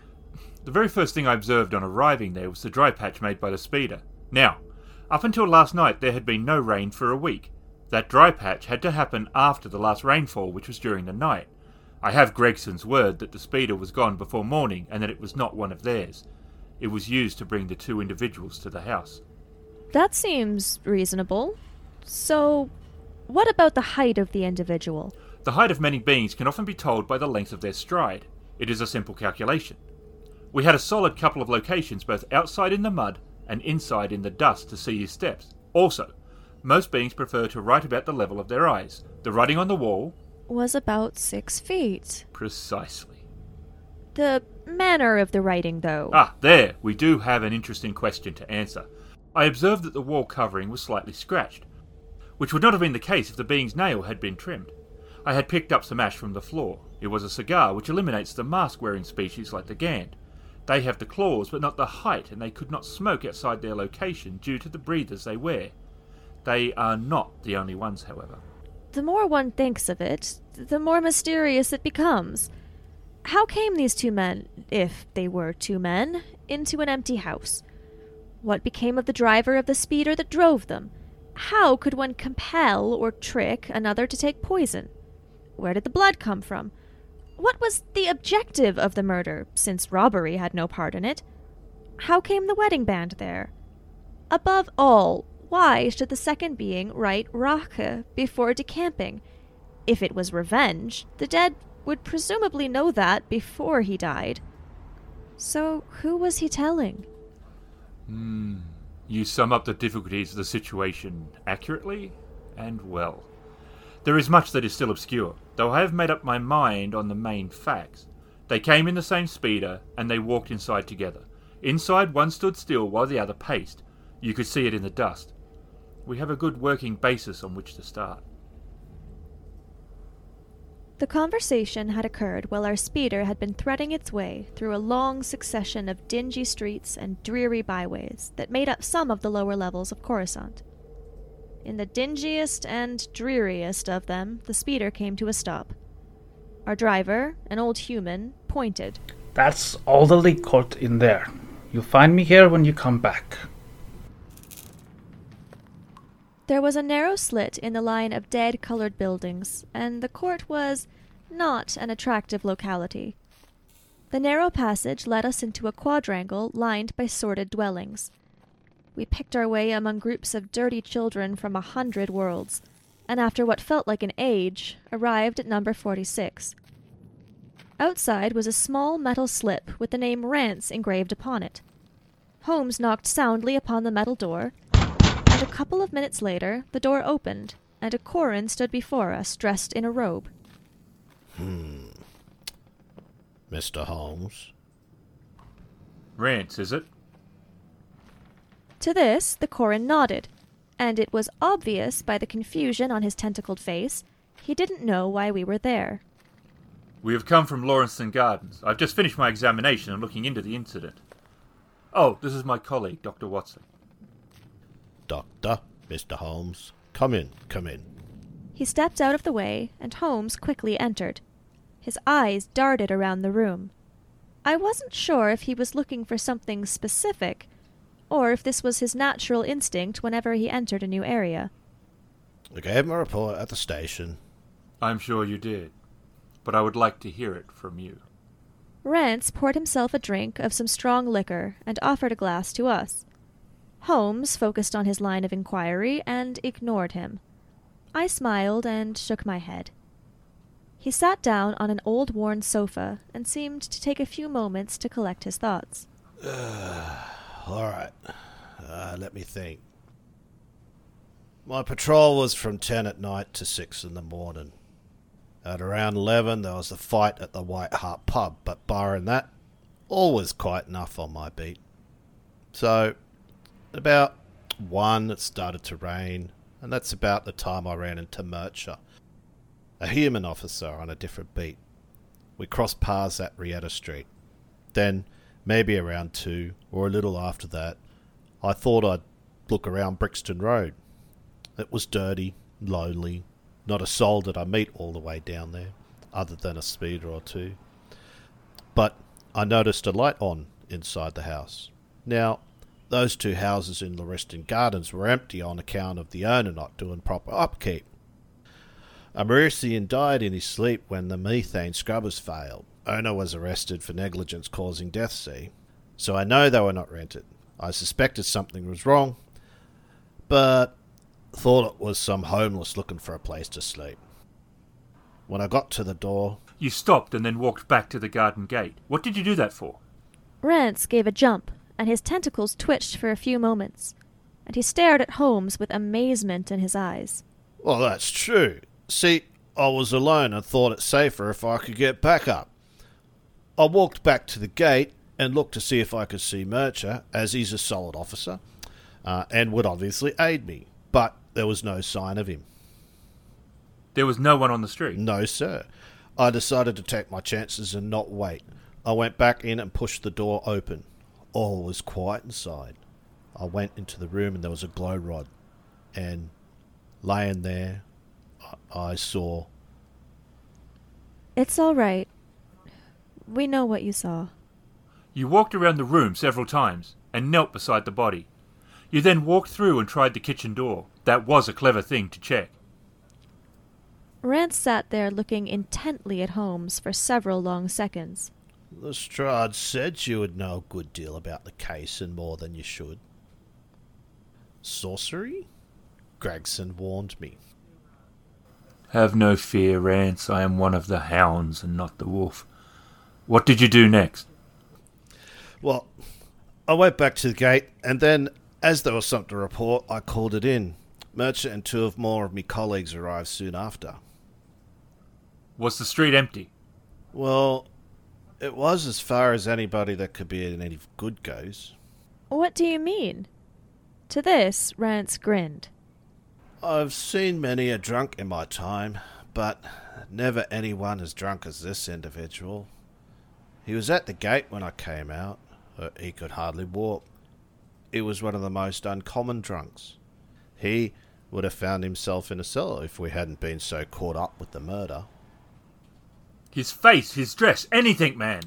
The very first thing I observed on arriving there was the dry patch made by the speeder. Now, up until last night there had been no rain for a week. That dry patch had to happen after the last rainfall, which was during the night. I have Gregson's word that the speeder was gone before morning and that it was not one of theirs. It was used to bring the two individuals to the house. That seems reasonable. So, what about the height of the individual? The height of many beings can often be told by the length of their stride. It is a simple calculation. We had a solid couple of locations both outside in the mud and inside in the dust to see his steps. Also, most beings prefer to write about the level of their eyes. The writing on the wall, Was about six feet. precisely. The manner of the writing, though. Ah, there, we do have an interesting question to answer. I observed that the wall covering was slightly scratched, which would not have been the case if the being's nail had been trimmed. I had picked up some ash from the floor. It was a cigar, which eliminates the mask wearing species like the Gand. They have the claws, but not the height, and they could not smoke outside their location due to the breathers they wear. They are not the only ones, however. The more one thinks of it, the more mysterious it becomes. How came these two men, if they were two men, into an empty house? What became of the driver of the speeder that drove them? how could one compel or trick another to take poison? Where did the blood come from? What was the objective of the murder, since robbery had no part in it? How came the wedding band there? Above all, why should the second being write Rache before decamping? If it was revenge, the dead would presumably know that before he died. So, who was he telling? Hmm. You sum up the difficulties of the situation accurately and well. There is much that is still obscure, though I have made up my mind on the main facts. They came in the same speeder, and they walked inside together. Inside, one stood still while the other paced. You could see it in the dust. We have a good working basis on which to start. The conversation had occurred while our speeder had been threading its way through a long succession of dingy streets and dreary byways that made up some of the lower levels of Coruscant. In the dingiest and dreariest of them, the speeder came to a stop. Our driver, an old human, pointed. That's Audley Court in there. You'll find me here when you come back. There was a narrow slit in the line of dead colored buildings, and the court was not an attractive locality. The narrow passage led us into a quadrangle lined by sordid dwellings. We picked our way among groups of dirty children from a hundred worlds, and after what felt like an age, arrived at number 46. Outside was a small metal slip with the name Rance engraved upon it. Holmes knocked soundly upon the metal door, couple of minutes later the door opened, and a Quarren stood before us dressed in a robe. Hmm. Mr. Holmes? Rance, is it? To this the Quarren nodded, and it was obvious by the confusion on his tentacled face he didn't know why we were there. We have come from Lauriston Gardens. I've just finished my examination and looking into the incident. Oh, this is my colleague, Dr. Watson. Doctor, Mr. Holmes. Come in, come in. He stepped out of the way, and Holmes quickly entered. His eyes darted around the room. I wasn't sure if he was looking for something specific, or if this was his natural instinct whenever he entered a new area. I gave him a report at the station. I'm sure you did, but I would like to hear it from you. Rance poured himself a drink of some strong liquor and offered a glass to us. Holmes focused on his line of inquiry and ignored him. I smiled and shook my head. He sat down on an old worn sofa and seemed to take a few moments to collect his thoughts. All right. Uh, let me think. My patrol was from 10 at night to 6 in the morning. At around 11, there was a fight at the White Hart pub, but barring that, all was quiet enough on my beat. So, about 1, it started to rain, and that's about the time I ran into Murcher, a human officer on a different beat. We crossed paths at Rieta Street. Then, maybe around 2, or a little after that, I thought I'd look around Brixton Road. It was dirty, lonely, not a soul did I meet all the way down there, other than a speeder or two. But I noticed a light on inside the house. Now, those two houses in Lauriston Gardens were empty on account of the owner not doing proper upkeep. A Mercian died in his sleep when the methane scrubbers failed. Owner was arrested for negligence causing death, see? So I know they were not rented. I suspected something was wrong, but thought it was some homeless looking for a place to sleep. When I got to the door, You stopped and then walked back to the garden gate. What did you do that for? Rance gave a jump, and his tentacles twitched for a few moments, and he stared at Holmes with amazement in his eyes. well, that's true. See, I was alone and thought it safer if I could get back up. I walked back to the gate and looked to see if I could see Murcher, as he's a solid officer, uh, and would obviously aid me, but there was no sign of him. There was no one on the street. No, sir. I decided to take my chances and not wait. I went back in and pushed the door open. All was quiet inside. I went into the room and there was a glow rod. And laying there, I- I saw. It's all right. We know what you saw. You walked around the room several times and knelt beside the body. You then walked through and tried the kitchen door. That was a clever thing to check. Rance sat there looking intently at Holmes for several long seconds. Lestrade said you would know a good deal about the case and more than you should. Sorcery? Gregson warned me. Have no fear, Rance. I am one of the hounds and not the wolf. What did you do next? Well, I went back to the gate, and then, as there was something to report, I called it in. Murcher and two of more of me colleagues arrived soon after. Was the street empty? Well, it was as far as anybody that could be in any good goes. What do you mean? To this, Rance grinned. I've seen many a drunk in my time, but never anyone as drunk as this individual. He was at the gate when I came out. He could hardly walk. He was one of the most uncommon drunks. He would have found himself in a cellar if we hadn't been so caught up with the murder. His face, his dress, anything, man.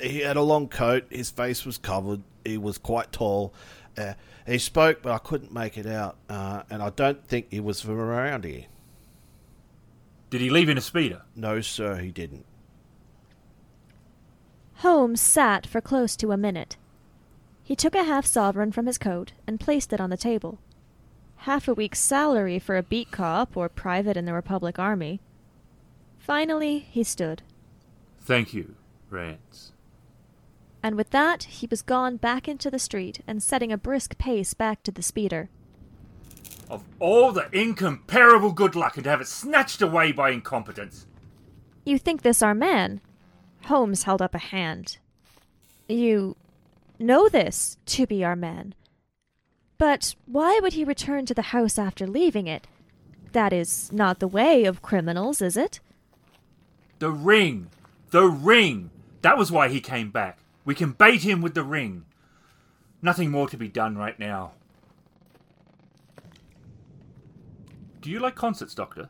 He had a long coat, his face was covered, he was quite tall. Uh, he spoke, but I couldn't make it out, uh, and I don't think he was from around here. Did he leave in a speeder? No, sir, he didn't. Holmes sat for close to a minute. He took a half sovereign from his coat and placed it on the table. Half a week's salary for a beat cop or private in the Republic Army. Finally, he stood. Thank you, Rance. And with that, he was gone back into the street and setting a brisk pace back to the speeder. Of all the incomparable good luck and to have it snatched away by incompetence. You think this our man? Holmes held up a hand. You know this to be our man. But why would he return to the house after leaving it? That is not the way of criminals, is it? The ring! The ring! That was why he came back. We can bait him with the ring. Nothing more to be done right now. Do you like concerts, Doctor?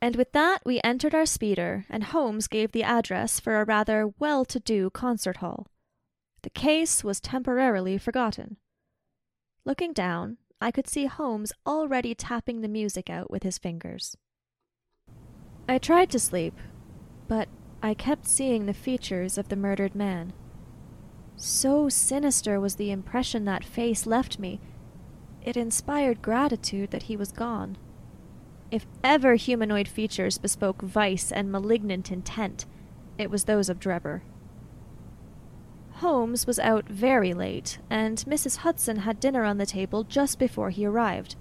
And with that, we entered our speeder, and Holmes gave the address for a rather well to do concert hall. The case was temporarily forgotten. Looking down, I could see Holmes already tapping the music out with his fingers. I tried to sleep, but I kept seeing the features of the murdered man. So sinister was the impression that face left me, it inspired gratitude that he was gone. If ever humanoid features bespoke vice and malignant intent, it was those of Drebber. Holmes was out very late, and Mrs. Hudson had dinner on the table just before he arrived.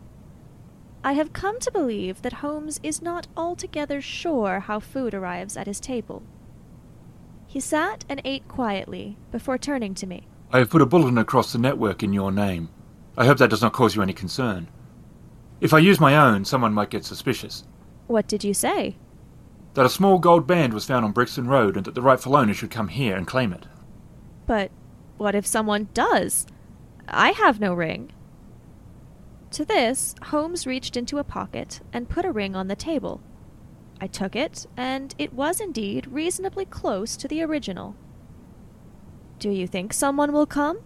I have come to believe that Holmes is not altogether sure how food arrives at his table. He sat and ate quietly before turning to me. I have put a bulletin across the network in your name. I hope that does not cause you any concern. If I use my own, someone might get suspicious. What did you say? That a small gold band was found on Brixton Road and that the rightful owner should come here and claim it. But what if someone does? I have no ring. To this, Holmes reached into a pocket and put a ring on the table. I took it, and it was indeed reasonably close to the original. Do you think someone will come?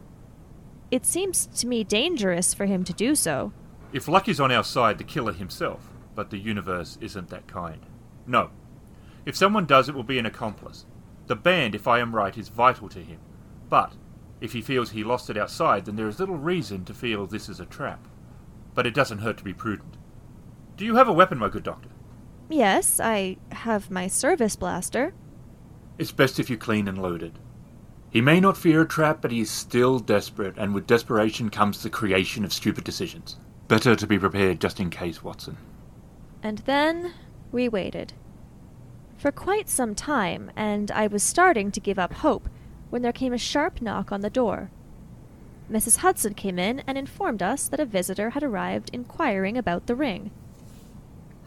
It seems to me dangerous for him to do so. If luck is on our side, the killer himself, but the universe isn't that kind. No. If someone does, it will be an accomplice. The band, if I am right, is vital to him. But if he feels he lost it outside, then there is little reason to feel this is a trap but it doesn't hurt to be prudent. Do you have a weapon, my good doctor? Yes, I have my service blaster. It's best if you clean and loaded. He may not fear a trap, but he is still desperate, and with desperation comes the creation of stupid decisions. Better to be prepared just in case, Watson. And then we waited. For quite some time, and I was starting to give up hope when there came a sharp knock on the door. Mrs. Hudson came in and informed us that a visitor had arrived inquiring about the ring.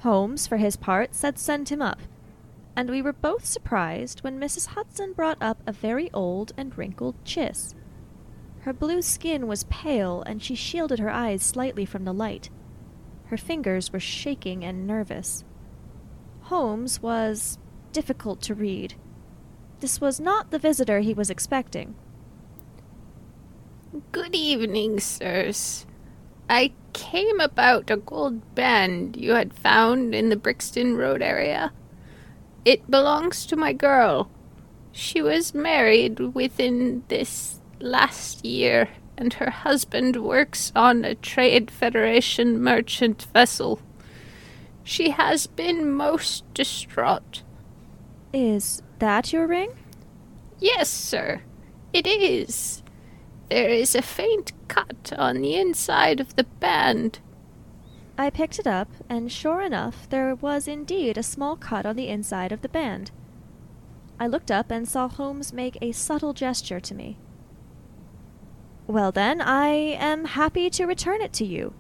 Holmes, for his part, said send him up, and we were both surprised when Mrs. Hudson brought up a very old and wrinkled Chiss. Her blue skin was pale, and she shielded her eyes slightly from the light. Her fingers were shaking and nervous. Holmes was difficult to read. This was not the visitor he was expecting. Good evening, sirs. I came about a gold band you had found in the Brixton Road area. It belongs to my girl. She was married within this last year, and her husband works on a Trade Federation merchant vessel. She has been most distraught. Is that your ring? Yes, sir, it is. There is a faint cut on the inside of the band. I picked it up, and sure enough, there was indeed a small cut on the inside of the band. I looked up and saw Holmes make a subtle gesture to me. Well, then, I am happy to return it to you.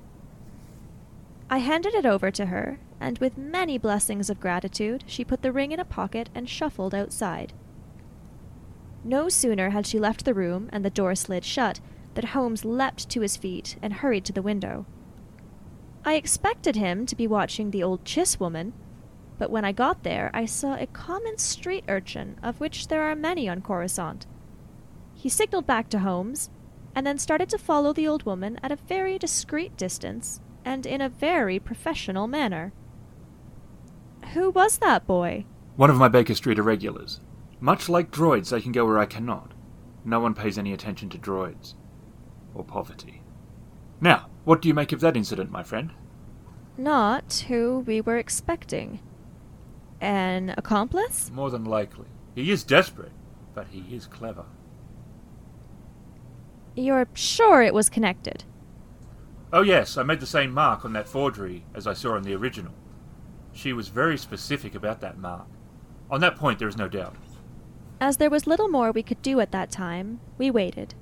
I handed it over to her, and with many blessings of gratitude, she put the ring in a pocket and shuffled outside. No sooner had she left the room and the door slid shut than Holmes leapt to his feet and hurried to the window. I expected him to be watching the old Chiss woman, but when I got there I saw a common street urchin, of which there are many on Coruscant. He signaled back to Holmes, and then started to follow the old woman at a very discreet distance and in a very professional manner. Who was that boy? One of my Baker Street irregulars. Much like droids, they can go where I cannot. No one pays any attention to droids. Or poverty. Now, what do you make of that incident, my friend? Not who we were expecting. An accomplice? More than likely. He is desperate, but he is clever. You're sure it was connected? Oh, yes, I made the same mark on that forgery as I saw on the original. She was very specific about that mark. On that point, there is no doubt. As there was little more we could do at that time, we waited.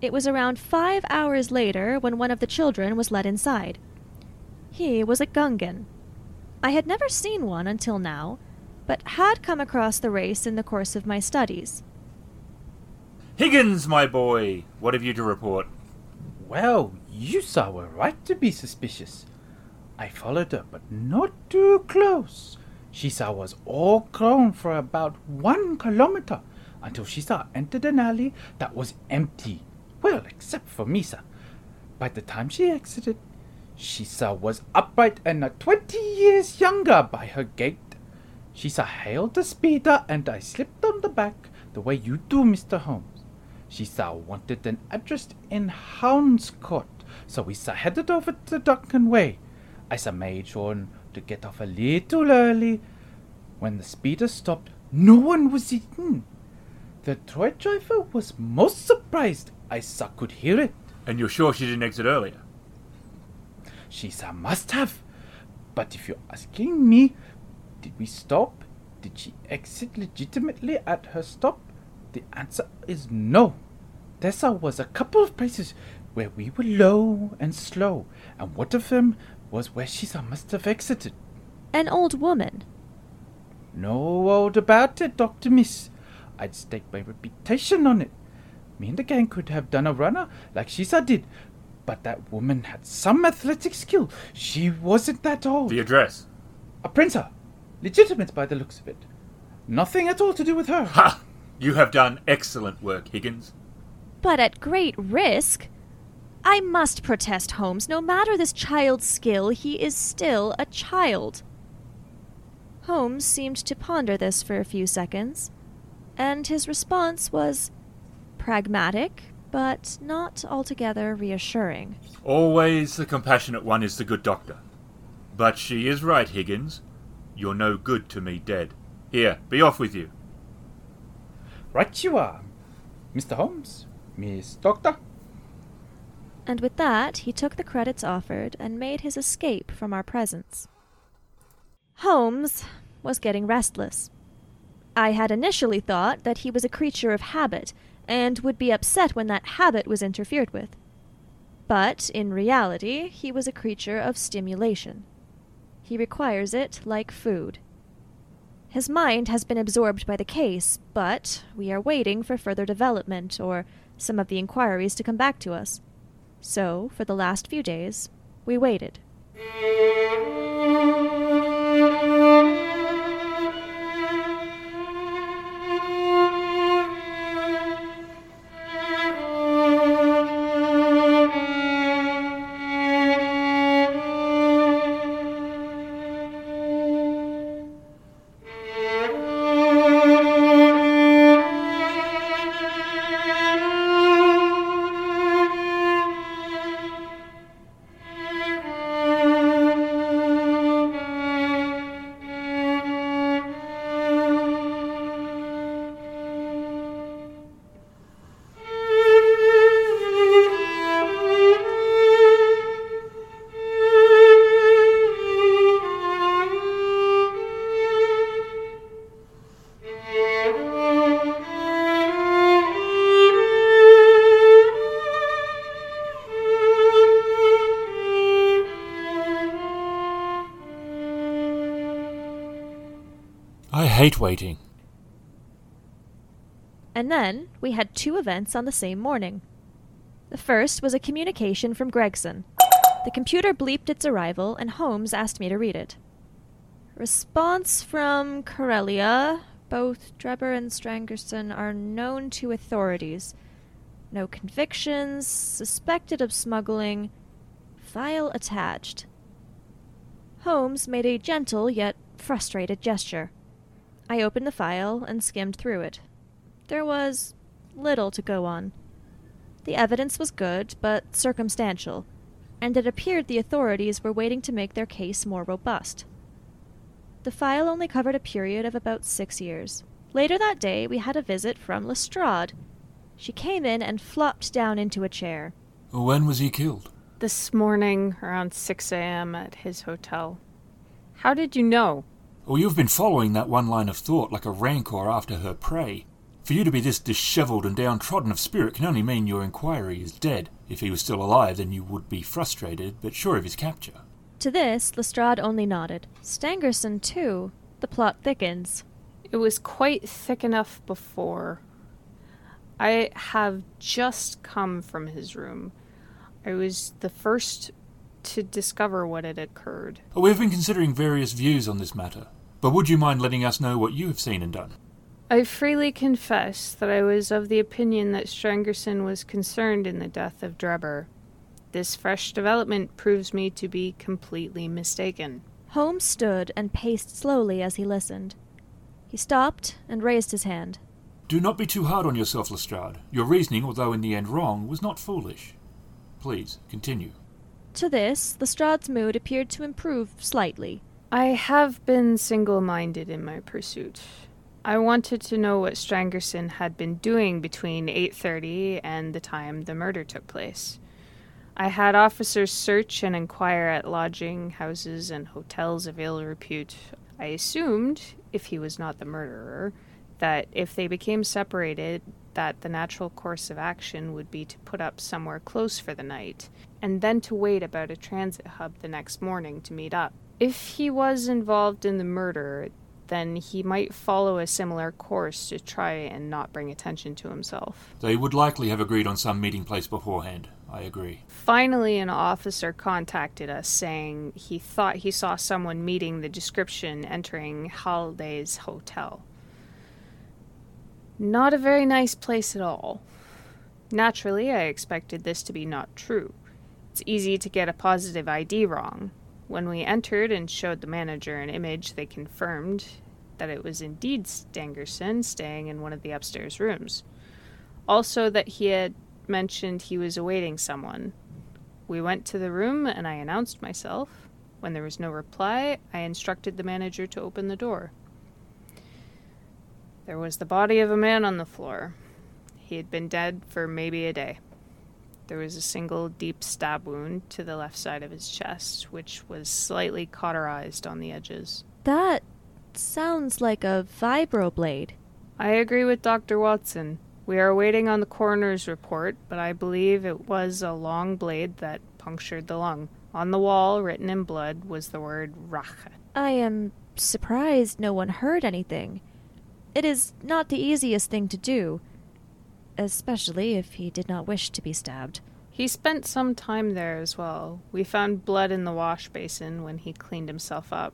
It was around five hours later when one of the children was let inside. He was a Gungan. I had never seen one until now, but had come across the race in the course of my studies. Higgins, my boy, what have you to report? Well, you saw were right to be suspicious. I followed her, but not too close. She saw was all grown for about one kilometer until she saw entered an alley that was empty. Well, except for Misa. By the time she exited, she saw was upright and not twenty years younger by her gait. She saw hailed the speeder and I slipped on the back the way you do, Mr. Holmes. She saw wanted an address in Hounds Court, so we saw headed over to Duncan Way. I saw made sure to get off a little early. When the speeder stopped, no one was in. The toy driver was most surprised. I saw could hear it. And you're sure she didn't exit earlier? She's a must have. But if you're asking me, did we stop? Did she exit legitimately at her stop? The answer is no. There was a couple of places where we were low and slow, and one of them was where she must have exited. An old woman. No old about it, Dr. Miss. I'd stake my reputation on it. Me and the gang could have done a runner like Shisa did, but that woman had some athletic skill. She wasn't that old. The address? A printer. Legitimate by the looks of it. Nothing at all to do with her. Ha! You have done excellent work, Higgins. But at great risk. I must protest, Holmes. No matter this child's skill, he is still a child. Holmes seemed to ponder this for a few seconds, and his response was pragmatic, but not altogether reassuring. Always the compassionate one is the good doctor. But she is right, Higgins. You're no good to me dead. Here, be off with you. Right you are, Mr. Holmes, Miss Doctor. And with that, he took the credits offered and made his escape from our presence. Holmes was getting restless. I had initially thought that he was a creature of habit and would be upset when that habit was interfered with. But in reality, he was a creature of stimulation. He requires it like food. His mind has been absorbed by the case, but we are waiting for further development or some of the inquiries to come back to us. So, for the last few days, we waited. Hate waiting. And then we had two events on the same morning. The first was a communication from Gregson. The computer bleeped its arrival, and Holmes asked me to read it. Response from Corellia. Both Drebber and Stangerson are known to authorities. No convictions, suspected of smuggling. File attached. Holmes made a gentle yet frustrated gesture. I opened the file and skimmed through it. There was little to go on. The evidence was good, but circumstantial, and it appeared the authorities were waiting to make their case more robust. The file only covered a period of about six years. Later that day, we had a visit from Lestrade. She came in and flopped down into a chair. When was he killed? This morning, around 6 a.m., at his hotel. How did you know? Well, you've been following that one line of thought like a rancor after her prey. For you to be this dishevelled and downtrodden of spirit can only mean your inquiry is dead. If he was still alive, then you would be frustrated, but sure of his capture. To this, Lestrade only nodded. Stangerson, too. The plot thickens. It was quite thick enough before. I have just come from his room. I was the first to discover what had occurred. We've been considering various views on this matter, but would you mind letting us know what you have seen and done? I freely confess that I was of the opinion that Stangerson was concerned in the death of Drebber. This fresh development proves me to be completely mistaken. Holmes stood and paced slowly as he listened. He stopped and raised his hand. Do not be too hard on yourself, Lestrade. Your reasoning, although in the end wrong, was not foolish. Please, continue. To this, Lestrade's mood appeared to improve slightly. I have been single minded in my pursuit. I wanted to know what Stangerson had been doing between 8:30 and the time the murder took place. I had officers search and inquire at lodging houses and hotels of ill repute. I assumed, if he was not the murderer, that if they became separated, that the natural course of action would be to put up somewhere close for the night, and then to wait about a transit hub the next morning to meet up. If he was involved in the murder, then he might follow a similar course to try and not bring attention to himself. They would likely have agreed on some meeting place beforehand. I agree. Finally, an officer contacted us saying he thought he saw someone meeting the description entering Halliday's hotel. Not a very nice place at all. Naturally, I expected this to be not true. It's easy to get a positive ID wrong. When we entered and showed the manager an image, they confirmed that it was indeed Stangerson staying in one of the upstairs rooms. Also, that he had mentioned he was awaiting someone. We went to the room and I announced myself. When there was no reply, I instructed the manager to open the door. There was the body of a man on the floor. He had been dead for maybe a day. There was a single deep stab wound to the left side of his chest, which was slightly cauterized on the edges. That sounds like a vibroblade. I agree with Dr. Watson. We are waiting on the coroner's report, but I believe it was a long blade that punctured the lung. On the wall, written in blood, was the word Rache. I am surprised no one heard anything. It is not the easiest thing to do, especially if he did not wish to be stabbed. He spent some time there as well. We found blood in the wash basin when he cleaned himself up.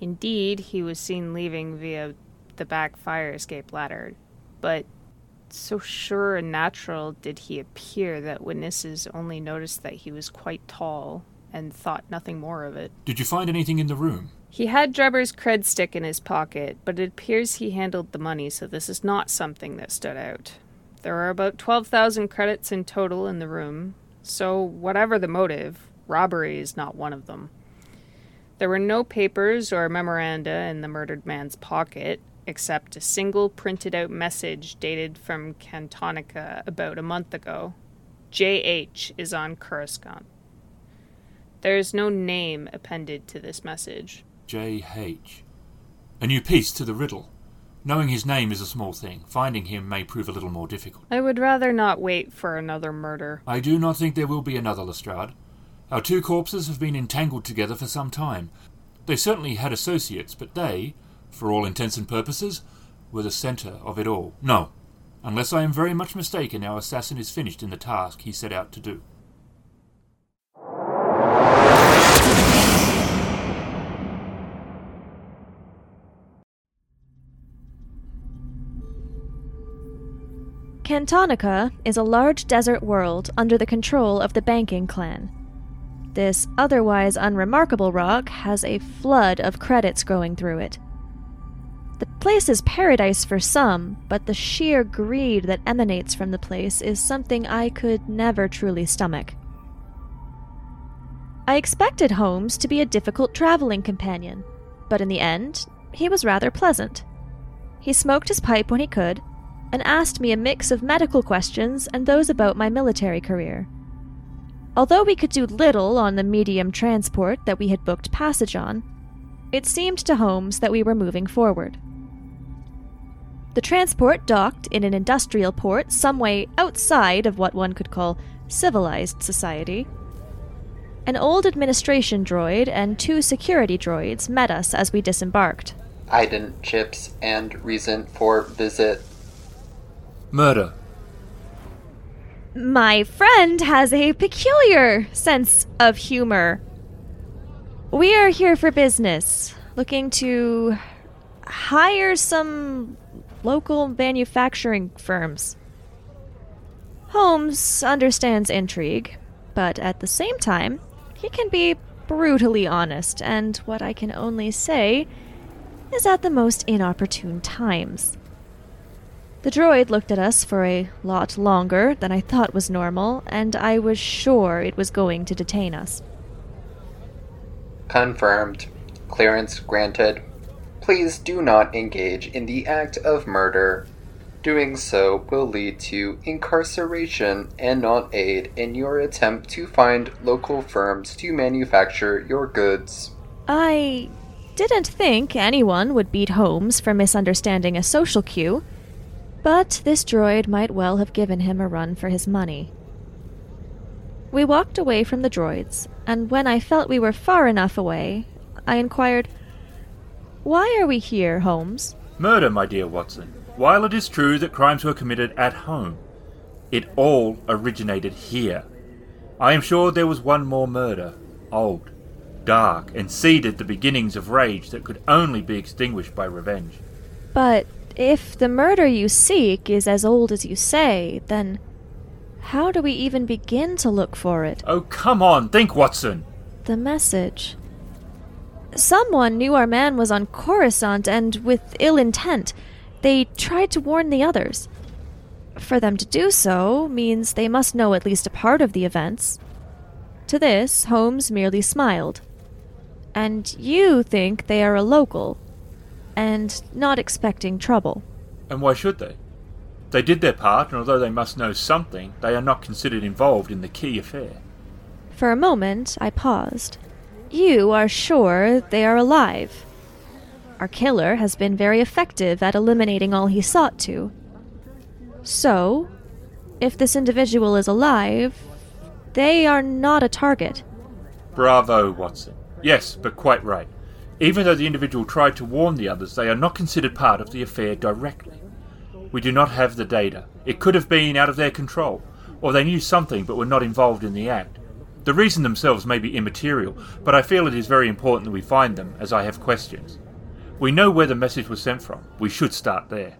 Indeed, he was seen leaving via the back fire escape ladder, but so sure and natural did he appear that witnesses only noticed that he was quite tall and thought nothing more of it. Did you find anything in the room? He had Drebber's cred stick in his pocket, but it appears he handled the money, so this is not something that stood out. There are about 12,000 credits in total in the room, so whatever the motive, robbery is not one of them. There were no papers or memoranda in the murdered man's pocket, except a single printed out message dated from Cantonica about a month ago. JH is on Coruscant. There is no name appended to this message. J.H. A new piece to the riddle. Knowing his name is a small thing. Finding him may prove a little more difficult. I would rather not wait for another murder. I do not think there will be another Lestrade. Our two corpses have been entangled together for some time. They certainly had associates, but they, for all intents and purposes, were the centre of it all. No, unless I am very much mistaken, our assassin is finished in the task he set out to do. Cantonica is a large desert world under the control of the banking clan. This otherwise unremarkable rock has a flood of credits growing through it. The place is paradise for some, but the sheer greed that emanates from the place is something I could never truly stomach. I expected Holmes to be a difficult traveling companion, but in the end, he was rather pleasant. He smoked his pipe when he could, and asked me a mix of medical questions and those about my military career. Although we could do little on the medium transport that we had booked passage on, it seemed to Holmes that we were moving forward. The transport docked in an industrial port some way outside of what one could call civilized society. An old administration droid and two security droids met us as we disembarked. Ident chips and reason for visit. Murder. My friend has a peculiar sense of humor. We are here for business, looking to hire some local manufacturing firms. Holmes understands intrigue, but at the same time, he can be brutally honest, and what I can only say is at the most inopportune times. The droid looked at us for a lot longer than I thought was normal, and I was sure it was going to detain us. Confirmed. Clearance granted. Please do not engage in the act of murder. Doing so will lead to incarceration and not aid in your attempt to find local firms to manufacture your goods. I didn't think anyone would beat Holmes for misunderstanding a social cue, but this droid might well have given him a run for his money. We walked away from the droids, and when I felt we were far enough away, I inquired, Why are we here, Holmes? Murder, my dear Watson. While it is true that crimes were committed at home, it all originated here. I am sure there was one more murder, old, dark, and seeded the beginnings of rage that could only be extinguished by revenge. But if the murder you seek is as old as you say, then how do we even begin to look for it? Oh, come on, think, Watson! The message. Someone knew our man was on Coruscant, and with ill intent, they tried to warn the others. For them to do so means they must know at least a part of the events. To this, Holmes merely smiled. And you think they are a local, and not expecting trouble. And why should they? They did their part, and although they must know something, they are not considered involved in the key affair. For a moment, I paused. You are sure they are alive? Our killer has been very effective at eliminating all he sought to. So, if this individual is alive, they are not a target. Bravo, Watson. Yes, but quite right. Even though the individual tried to warn the others, they are not considered part of the affair directly. We do not have the data. It could have been out of their control, or they knew something but were not involved in the act. The reason themselves may be immaterial, but I feel it is very important that we find them, as I have questions. We know where the message was sent from. We should start there.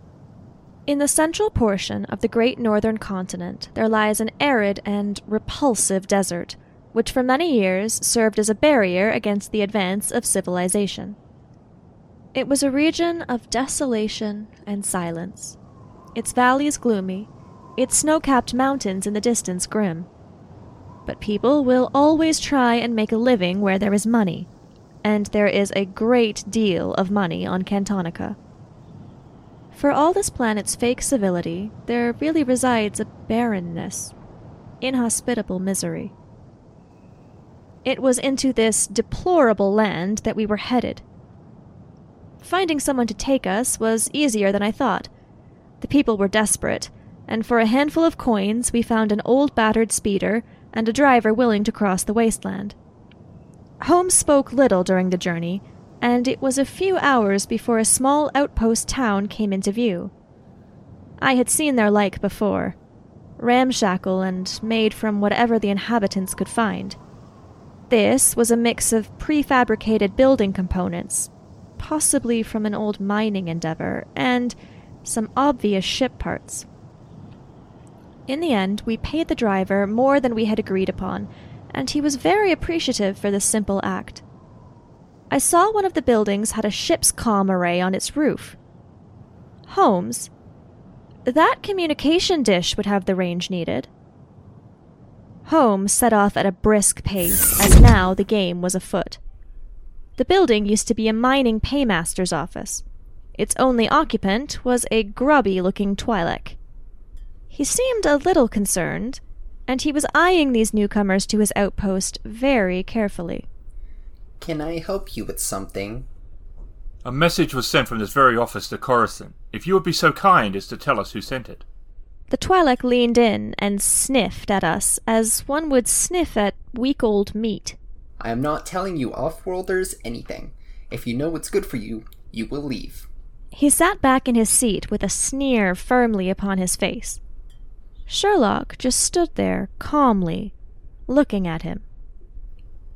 In the central portion of the great northern continent, there lies an arid and repulsive desert, which for many years served as a barrier against the advance of civilization. It was a region of desolation and silence, its valleys gloomy, its snow capped mountains in the distance grim. But people will always try and make a living where there is money, and there is a great deal of money on Cantonica. For all this planet's fake civility, there really resides a barrenness, inhospitable misery. It was into this deplorable land that we were headed. Finding someone to take us was easier than I thought. The people were desperate, and for a handful of coins we found an old battered speeder and a driver willing to cross the wasteland. Holmes spoke little during the journey, and it was a few hours before a small outpost town came into view. I had seen their like before ramshackle and made from whatever the inhabitants could find. This was a mix of prefabricated building components, possibly from an old mining endeavor, and some obvious ship parts. In the end, we paid the driver more than we had agreed upon, and he was very appreciative for this simple act. I saw one of the buildings had a ship's comm array on its roof. Holmes, that communication dish would have the range needed. Holmes set off at a brisk pace, as now the game was afoot. The building used to be a mining paymaster's office. Its only occupant was a grubby looking Twi'lek. He seemed a little concerned, and he was eyeing these newcomers to his outpost very carefully. Can I help you with something? A message was sent from this very office to Coruscant. If you would be so kind as to tell us who sent it. The Twi'lek leaned in and sniffed at us as one would sniff at week old meat. I am not telling you off-worlders anything. If you know what's good for you, you will leave. He sat back in his seat with a sneer firmly upon his face. Sherlock just stood there calmly, looking at him.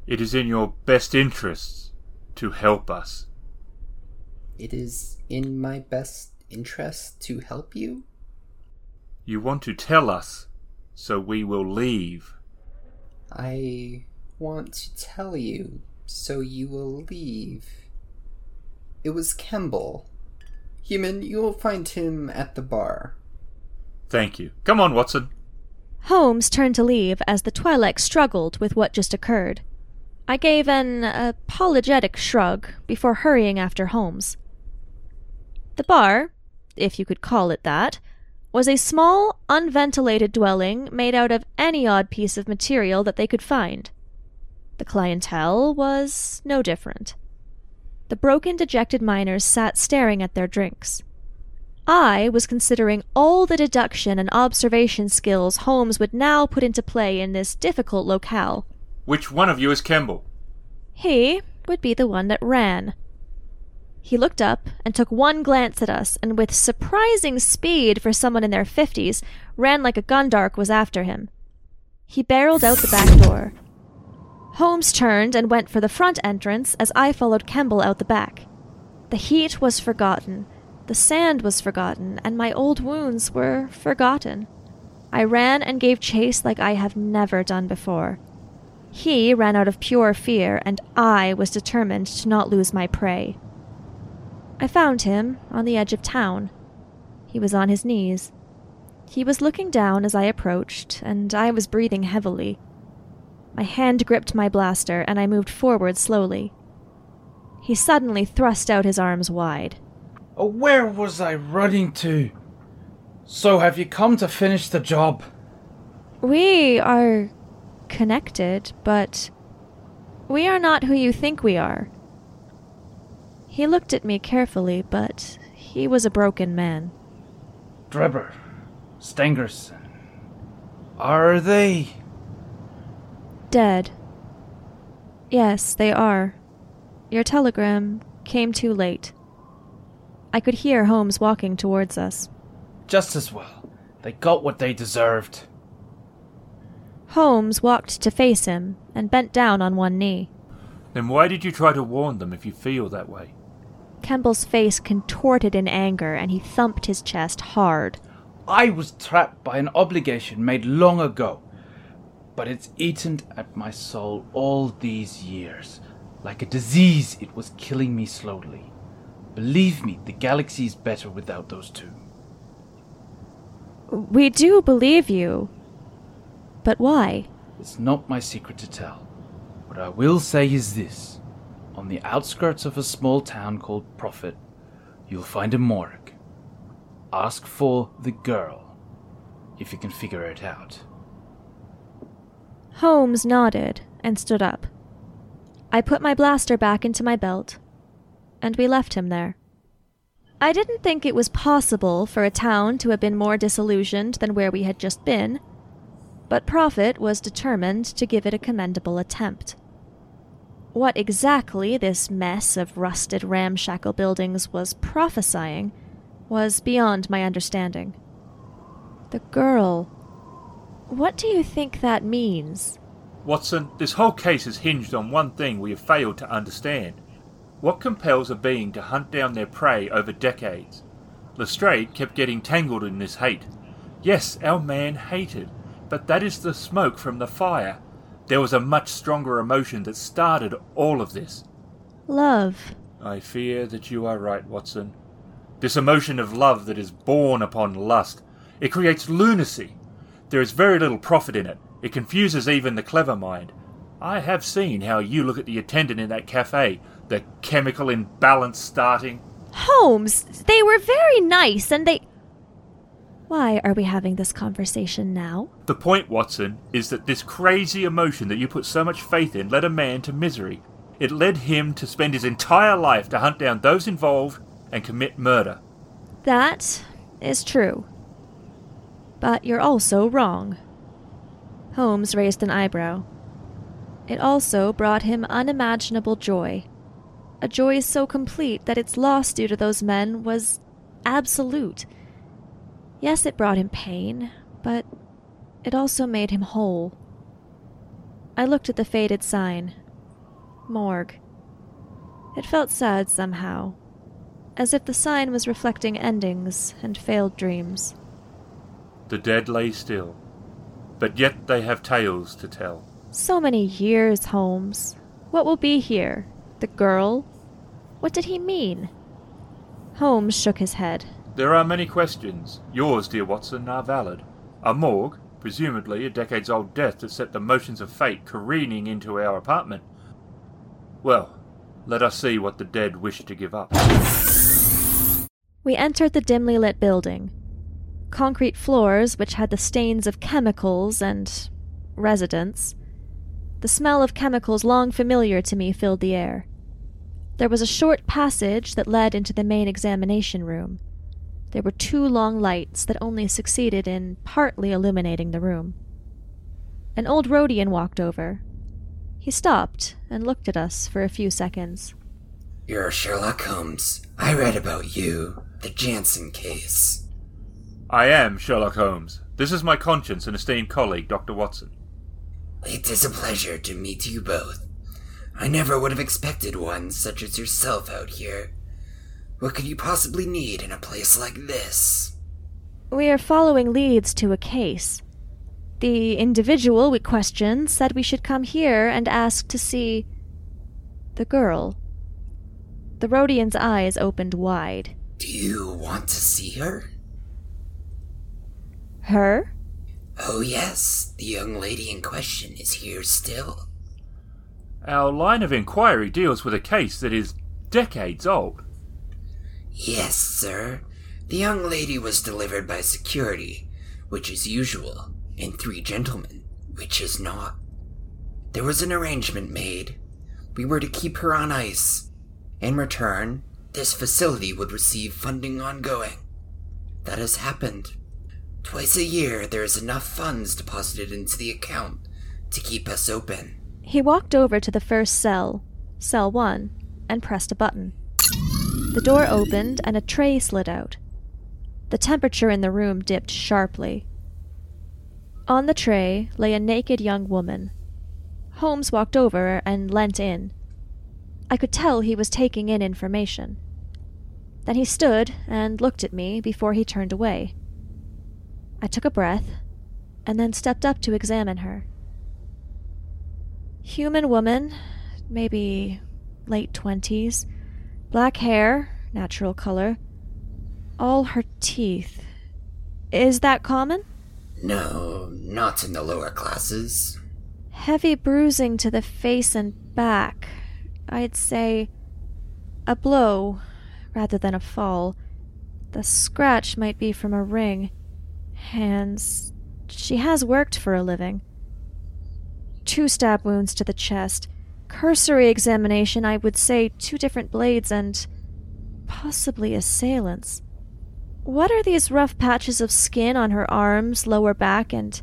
It is in your best interests to help us. It is in my best interest to help you? You want to tell us, so we will leave. I want to tell you, so you will leave. It was Kemble. Human, you will find him at the bar. Thank you. Come on, Watson. Holmes turned to leave as the Twi'lek struggled with what just occurred. I gave an apologetic shrug before hurrying after Holmes. The bar, if you could call it that, was a small, unventilated dwelling made out of any odd piece of material that they could find. The clientele was no different. The broken, dejected miners sat staring at their drinks. I was considering all the deduction and observation skills Holmes would now put into play in this difficult locale. Which one of you is Kemble? He would be the one that ran. He looked up and took one glance at us, and with surprising speed for someone in their fifties, ran like a Gundark was after him. He barreled out the back door. Holmes turned and went for the front entrance as I followed Kemble out the back. The heat was forgotten, the sand was forgotten, and my old wounds were forgotten. I ran and gave chase like I have never done before. He ran out of pure fear, and I was determined to not lose my prey. I found him on the edge of town. He was on his knees. He was looking down as I approached, and I was breathing heavily. My hand gripped my blaster, and I moved forward slowly. He suddenly thrust out his arms wide. Oh, where was I running to? So, have you come to finish the job? We are connected, but we are not who you think we are. He looked at me carefully, but he was a broken man. Drebber, Stangerson, are they? Dead. Yes, they are. Your telegram came too late. I could hear Holmes walking towards us. Just as well. They got what they deserved. Holmes walked to face him and bent down on one knee. Then why did you try to warn them if you feel that way? Kemble's face contorted in anger and he thumped his chest hard. I was trapped by an obligation made long ago, but it's eaten at my soul all these years. Like a disease, it was killing me slowly. Believe me, the galaxy's better without those two. We do believe you. But why? It's not my secret to tell. What I will say is this on the outskirts of a small town called Prophet, you'll find a morgue. Ask for the girl, if you can figure it out. Holmes nodded and stood up. I put my blaster back into my belt, and we left him there. I didn't think it was possible for a town to have been more disillusioned than where we had just been, but Prophet was determined to give it a commendable attempt. What exactly this mess of rusted ramshackle buildings was prophesying was beyond my understanding. The girl. What do you think that means? Watson, this whole case is hinged on one thing we have failed to understand. What compels a being to hunt down their prey over decades? Lestrade kept getting tangled in this hate. Yes, our man hated, but that is the smoke from the fire. There was a much stronger emotion that started all of this. Love. I fear that you are right, Watson. This emotion of love that is born upon lust. It creates lunacy. There is very little profit in it. It confuses even the clever mind. I have seen how you look at the attendant in that cafe, the chemical imbalance starting. Holmes, they were very nice and they. Why are we having this conversation now? The point, Watson, is that this crazy emotion that you put so much faith in led a man to misery. It led him to spend his entire life to hunt down those involved and commit murder. That is true. But you're also wrong. Holmes raised an eyebrow. It also brought him unimaginable joy. A joy so complete that its loss due to those men was absolute. Yes, it brought him pain, but it also made him whole. I looked at the faded sign. Morgue. It felt sad somehow, as if the sign was reflecting endings and failed dreams. The dead lay still, but yet they have tales to tell. So many years, Holmes. What will be here? The girl? What did he mean? Holmes shook his head. There are many questions. Yours, dear Watson, are valid. A morgue, presumably a decades old death that set the motions of fate careening into our apartment. Well, let us see what the dead wish to give up. We entered the dimly lit building. Concrete floors, which had the stains of chemicals and residents. The smell of chemicals long familiar to me filled the air. There was a short passage that led into the main examination room. There were two long lights that only succeeded in partly illuminating the room. An old Rodian walked over. He stopped and looked at us for a few seconds. You're Sherlock Holmes. I read about you. The Jansen case. I am Sherlock Holmes. This is my conscience and esteemed colleague, Dr. Watson. It is a pleasure to meet you both. I never would have expected one such as yourself out here. What could you possibly need in a place like this? We are following leads to a case. The individual we questioned said we should come here and ask to see the girl. The Rodian's eyes opened wide. Do you want to see her? Her? Oh, yes, the young lady in question is here still. Our line of inquiry deals with a case that is decades old. Yes, sir. The young lady was delivered by security, which is usual, and three gentlemen, which is not. There was an arrangement made. We were to keep her on ice. In return, this facility would receive funding ongoing. That has happened. Twice a year, there is enough funds deposited into the account to keep us open. He walked over to the first cell, cell one, and pressed a button. The door opened and a tray slid out. The temperature in the room dipped sharply. On the tray lay a naked young woman. Holmes walked over and leant in. I could tell he was taking in information. Then he stood and looked at me before he turned away. I took a breath and then stepped up to examine her. Human woman, maybe late twenties, black hair, natural color, all her teeth. Is that common? No, not in the lower classes. Heavy bruising to the face and back. I'd say a blow rather than a fall. The scratch might be from a ring. Hands. She has worked for a living. Two stab wounds to the chest. Cursory examination, I would say two different blades and possibly assailants. What are these rough patches of skin on her arms, lower back, and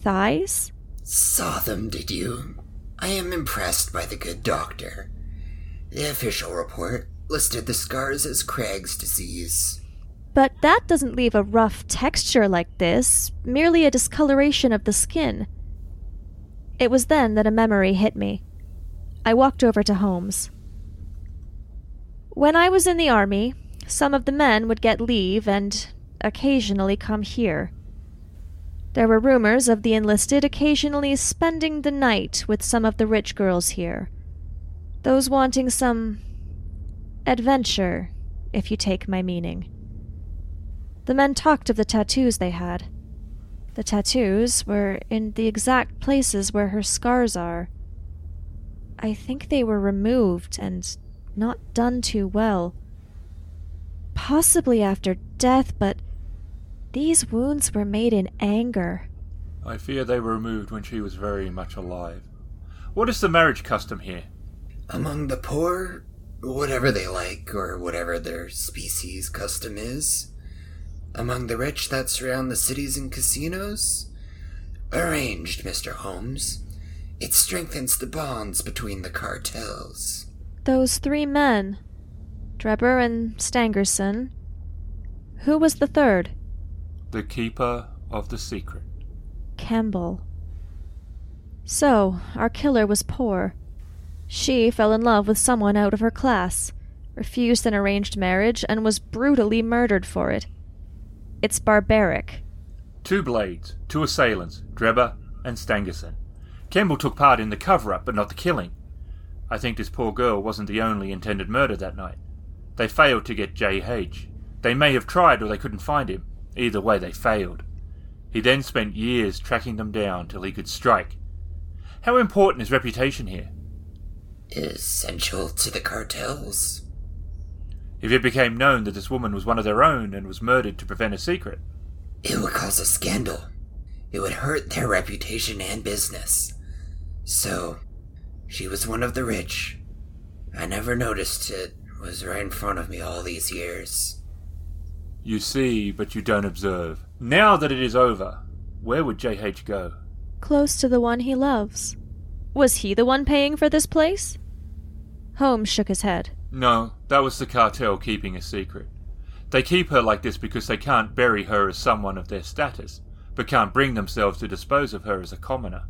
thighs? Saw them, did you? I am impressed by the good doctor. The official report listed the scars as Craig's disease. But that doesn't leave a rough texture like this, merely a discoloration of the skin. It was then that a memory hit me. I walked over to Holmes. When I was in the army, some of the men would get leave and occasionally come here. There were rumors of the enlisted occasionally spending the night with some of the rich girls here. Those wanting some adventure, if you take my meaning. The men talked of the tattoos they had. The tattoos were in the exact places where her scars are. I think they were removed and not done too well. Possibly after death, but these wounds were made in anger. I fear they were removed when she was very much alive. What is the marriage custom here? Among the poor, whatever they like, or whatever their species custom is. Among the rich that surround the cities and casinos? Arranged, Mr. Holmes. It strengthens the bonds between the cartels. Those three men Drebber and Stangerson. Who was the third? The keeper of the secret. Campbell. So, our killer was poor. She fell in love with someone out of her class, refused an arranged marriage, and was brutally murdered for it. It's barbaric. Two blades, two assailants, Drebber and Stangerson. Campbell took part in the cover up, but not the killing. I think this poor girl wasn't the only intended murder that night. They failed to get J.H. They may have tried or they couldn't find him. Either way, they failed. He then spent years tracking them down till he could strike. How important is reputation here? Essential to the cartels. If it became known that this woman was one of their own and was murdered to prevent a secret, It would cause a scandal. It would hurt their reputation and business. So, she was one of the rich. I never noticed it was right in front of me all these years. you see, but you don't observe. Now that it is over, where would J.H. go? Close to the one he loves. Was he the one paying for this place? Holmes shook his head. No, that was the cartel keeping a secret. They keep her like this because they can't bury her as someone of their status, but can't bring themselves to dispose of her as a commoner.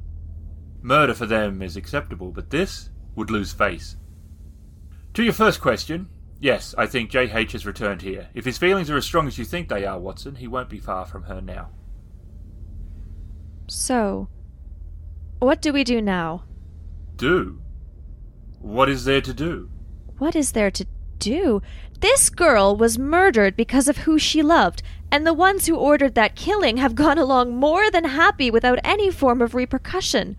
Murder for them is acceptable, but this would lose face. To your first question, yes, I think J.H. has returned here. If his feelings are as strong as you think they are, Watson, he won't be far from her now. So, what do we do now? Do? What is there to do? What is there to do? This girl was murdered because of who she loved, and the ones who ordered that killing have gone along more than happy without any form of repercussion.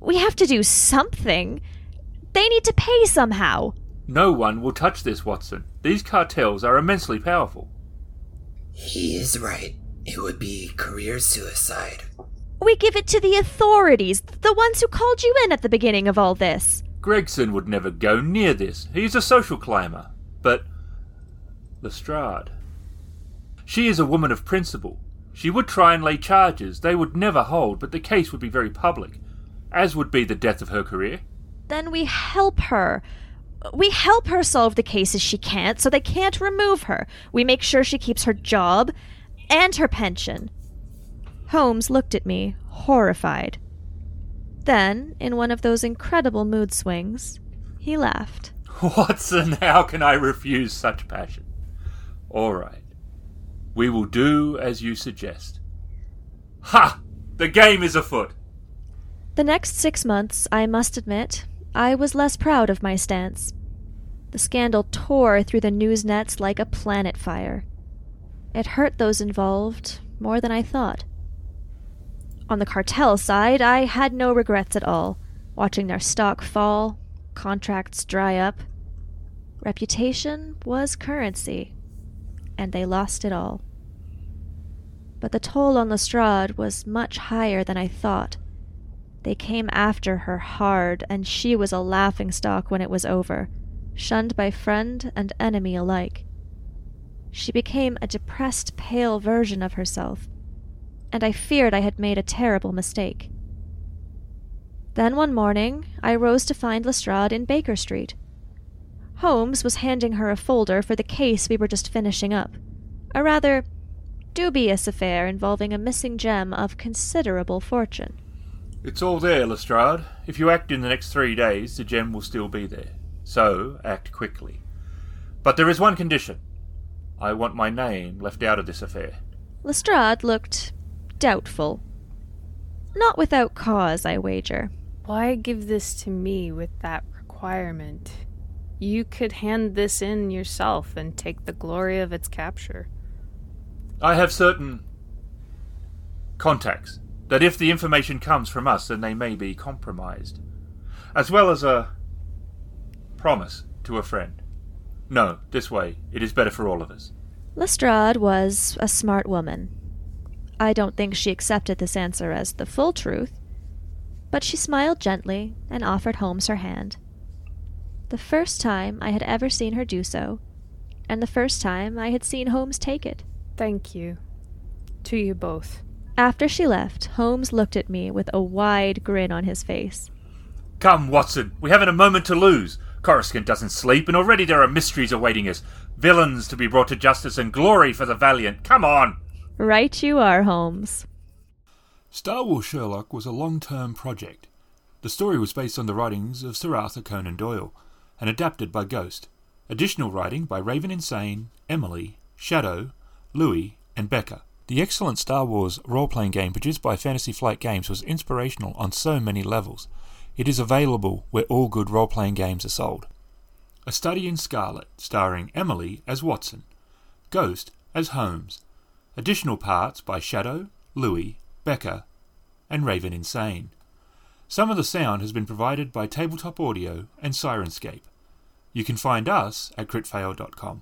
We have to do something. They need to pay somehow. No one will touch this, Watson. These cartels are immensely powerful. He is right. It would be career suicide. We give it to the authorities, the ones who called you in at the beginning of all this. Gregson would never go near this. He's a social climber. But Lestrade. She is a woman of principle. She would try and lay charges. They would never hold, but the case would be very public, as would be the death of her career. Then we help her. We help her solve the cases she can't, so they can't remove her. We make sure she keeps her job and her pension. Holmes looked at me, horrified. Then, in one of those incredible mood swings, he laughed. Watson, how can I refuse such passion? All right. We will do as you suggest. Ha! The game is afoot. The next six months, I must admit, I was less proud of my stance. The scandal tore through the news nets like a planet fire. It hurt those involved more than I thought. On the cartel side, I had no regrets at all, watching their stock fall, contracts dry up. Reputation was currency, and they lost it all. But the toll on Lestrade was much higher than I thought. They came after her hard, and she was a laughing stock when it was over, shunned by friend and enemy alike. She became a depressed, pale version of herself, and I feared I had made a terrible mistake. Then one morning, I rose to find Lestrade in Baker Street. Holmes was handing her a folder for the case we were just finishing up. A rather dubious affair involving a missing gem of considerable fortune. It's all there, Lestrade. If you act in the next three days, the gem will still be there. So, act quickly. But there is one condition. I want my name left out of this affair. Lestrade looked doubtful. Not without cause, I wager. Why give this to me with that requirement? You could hand this in yourself and take the glory of its capture. I have certain contacts that if the information comes from us, then they may be compromised. As well as a promise to a friend. No, this way. It is better for all of us. Lestrade was a smart woman. I don't think she accepted this answer as the full truth, but she smiled gently and offered Holmes her hand. The first time I had ever seen her do so, and the first time I had seen Holmes take it. Thank you. To you both. After she left, Holmes looked at me with a wide grin on his face. Come, Watson, we haven't a moment to lose. Coruscant doesn't sleep, and already there are mysteries awaiting us. Villains to be brought to justice and glory for the valiant. Come on! Right you are, Holmes. Star Wars Sherlock was a long term project. The story was based on the writings of Sir Arthur Conan Doyle and adapted by Ghost. Additional writing by Raven Insane, Emily, Shadow, Louis, and Becca. The excellent Star Wars role playing game produced by Fantasy Flight Games was inspirational on so many levels. It is available where all good role playing games are sold. A Study in Scarlet, starring Emily as Watson, Ghost as Holmes. Additional parts by Shadow, Louis, Becca, and Raven Insane. Some of the sound has been provided by Tabletop Audio and Syrinscape. You can find us at critfail.com.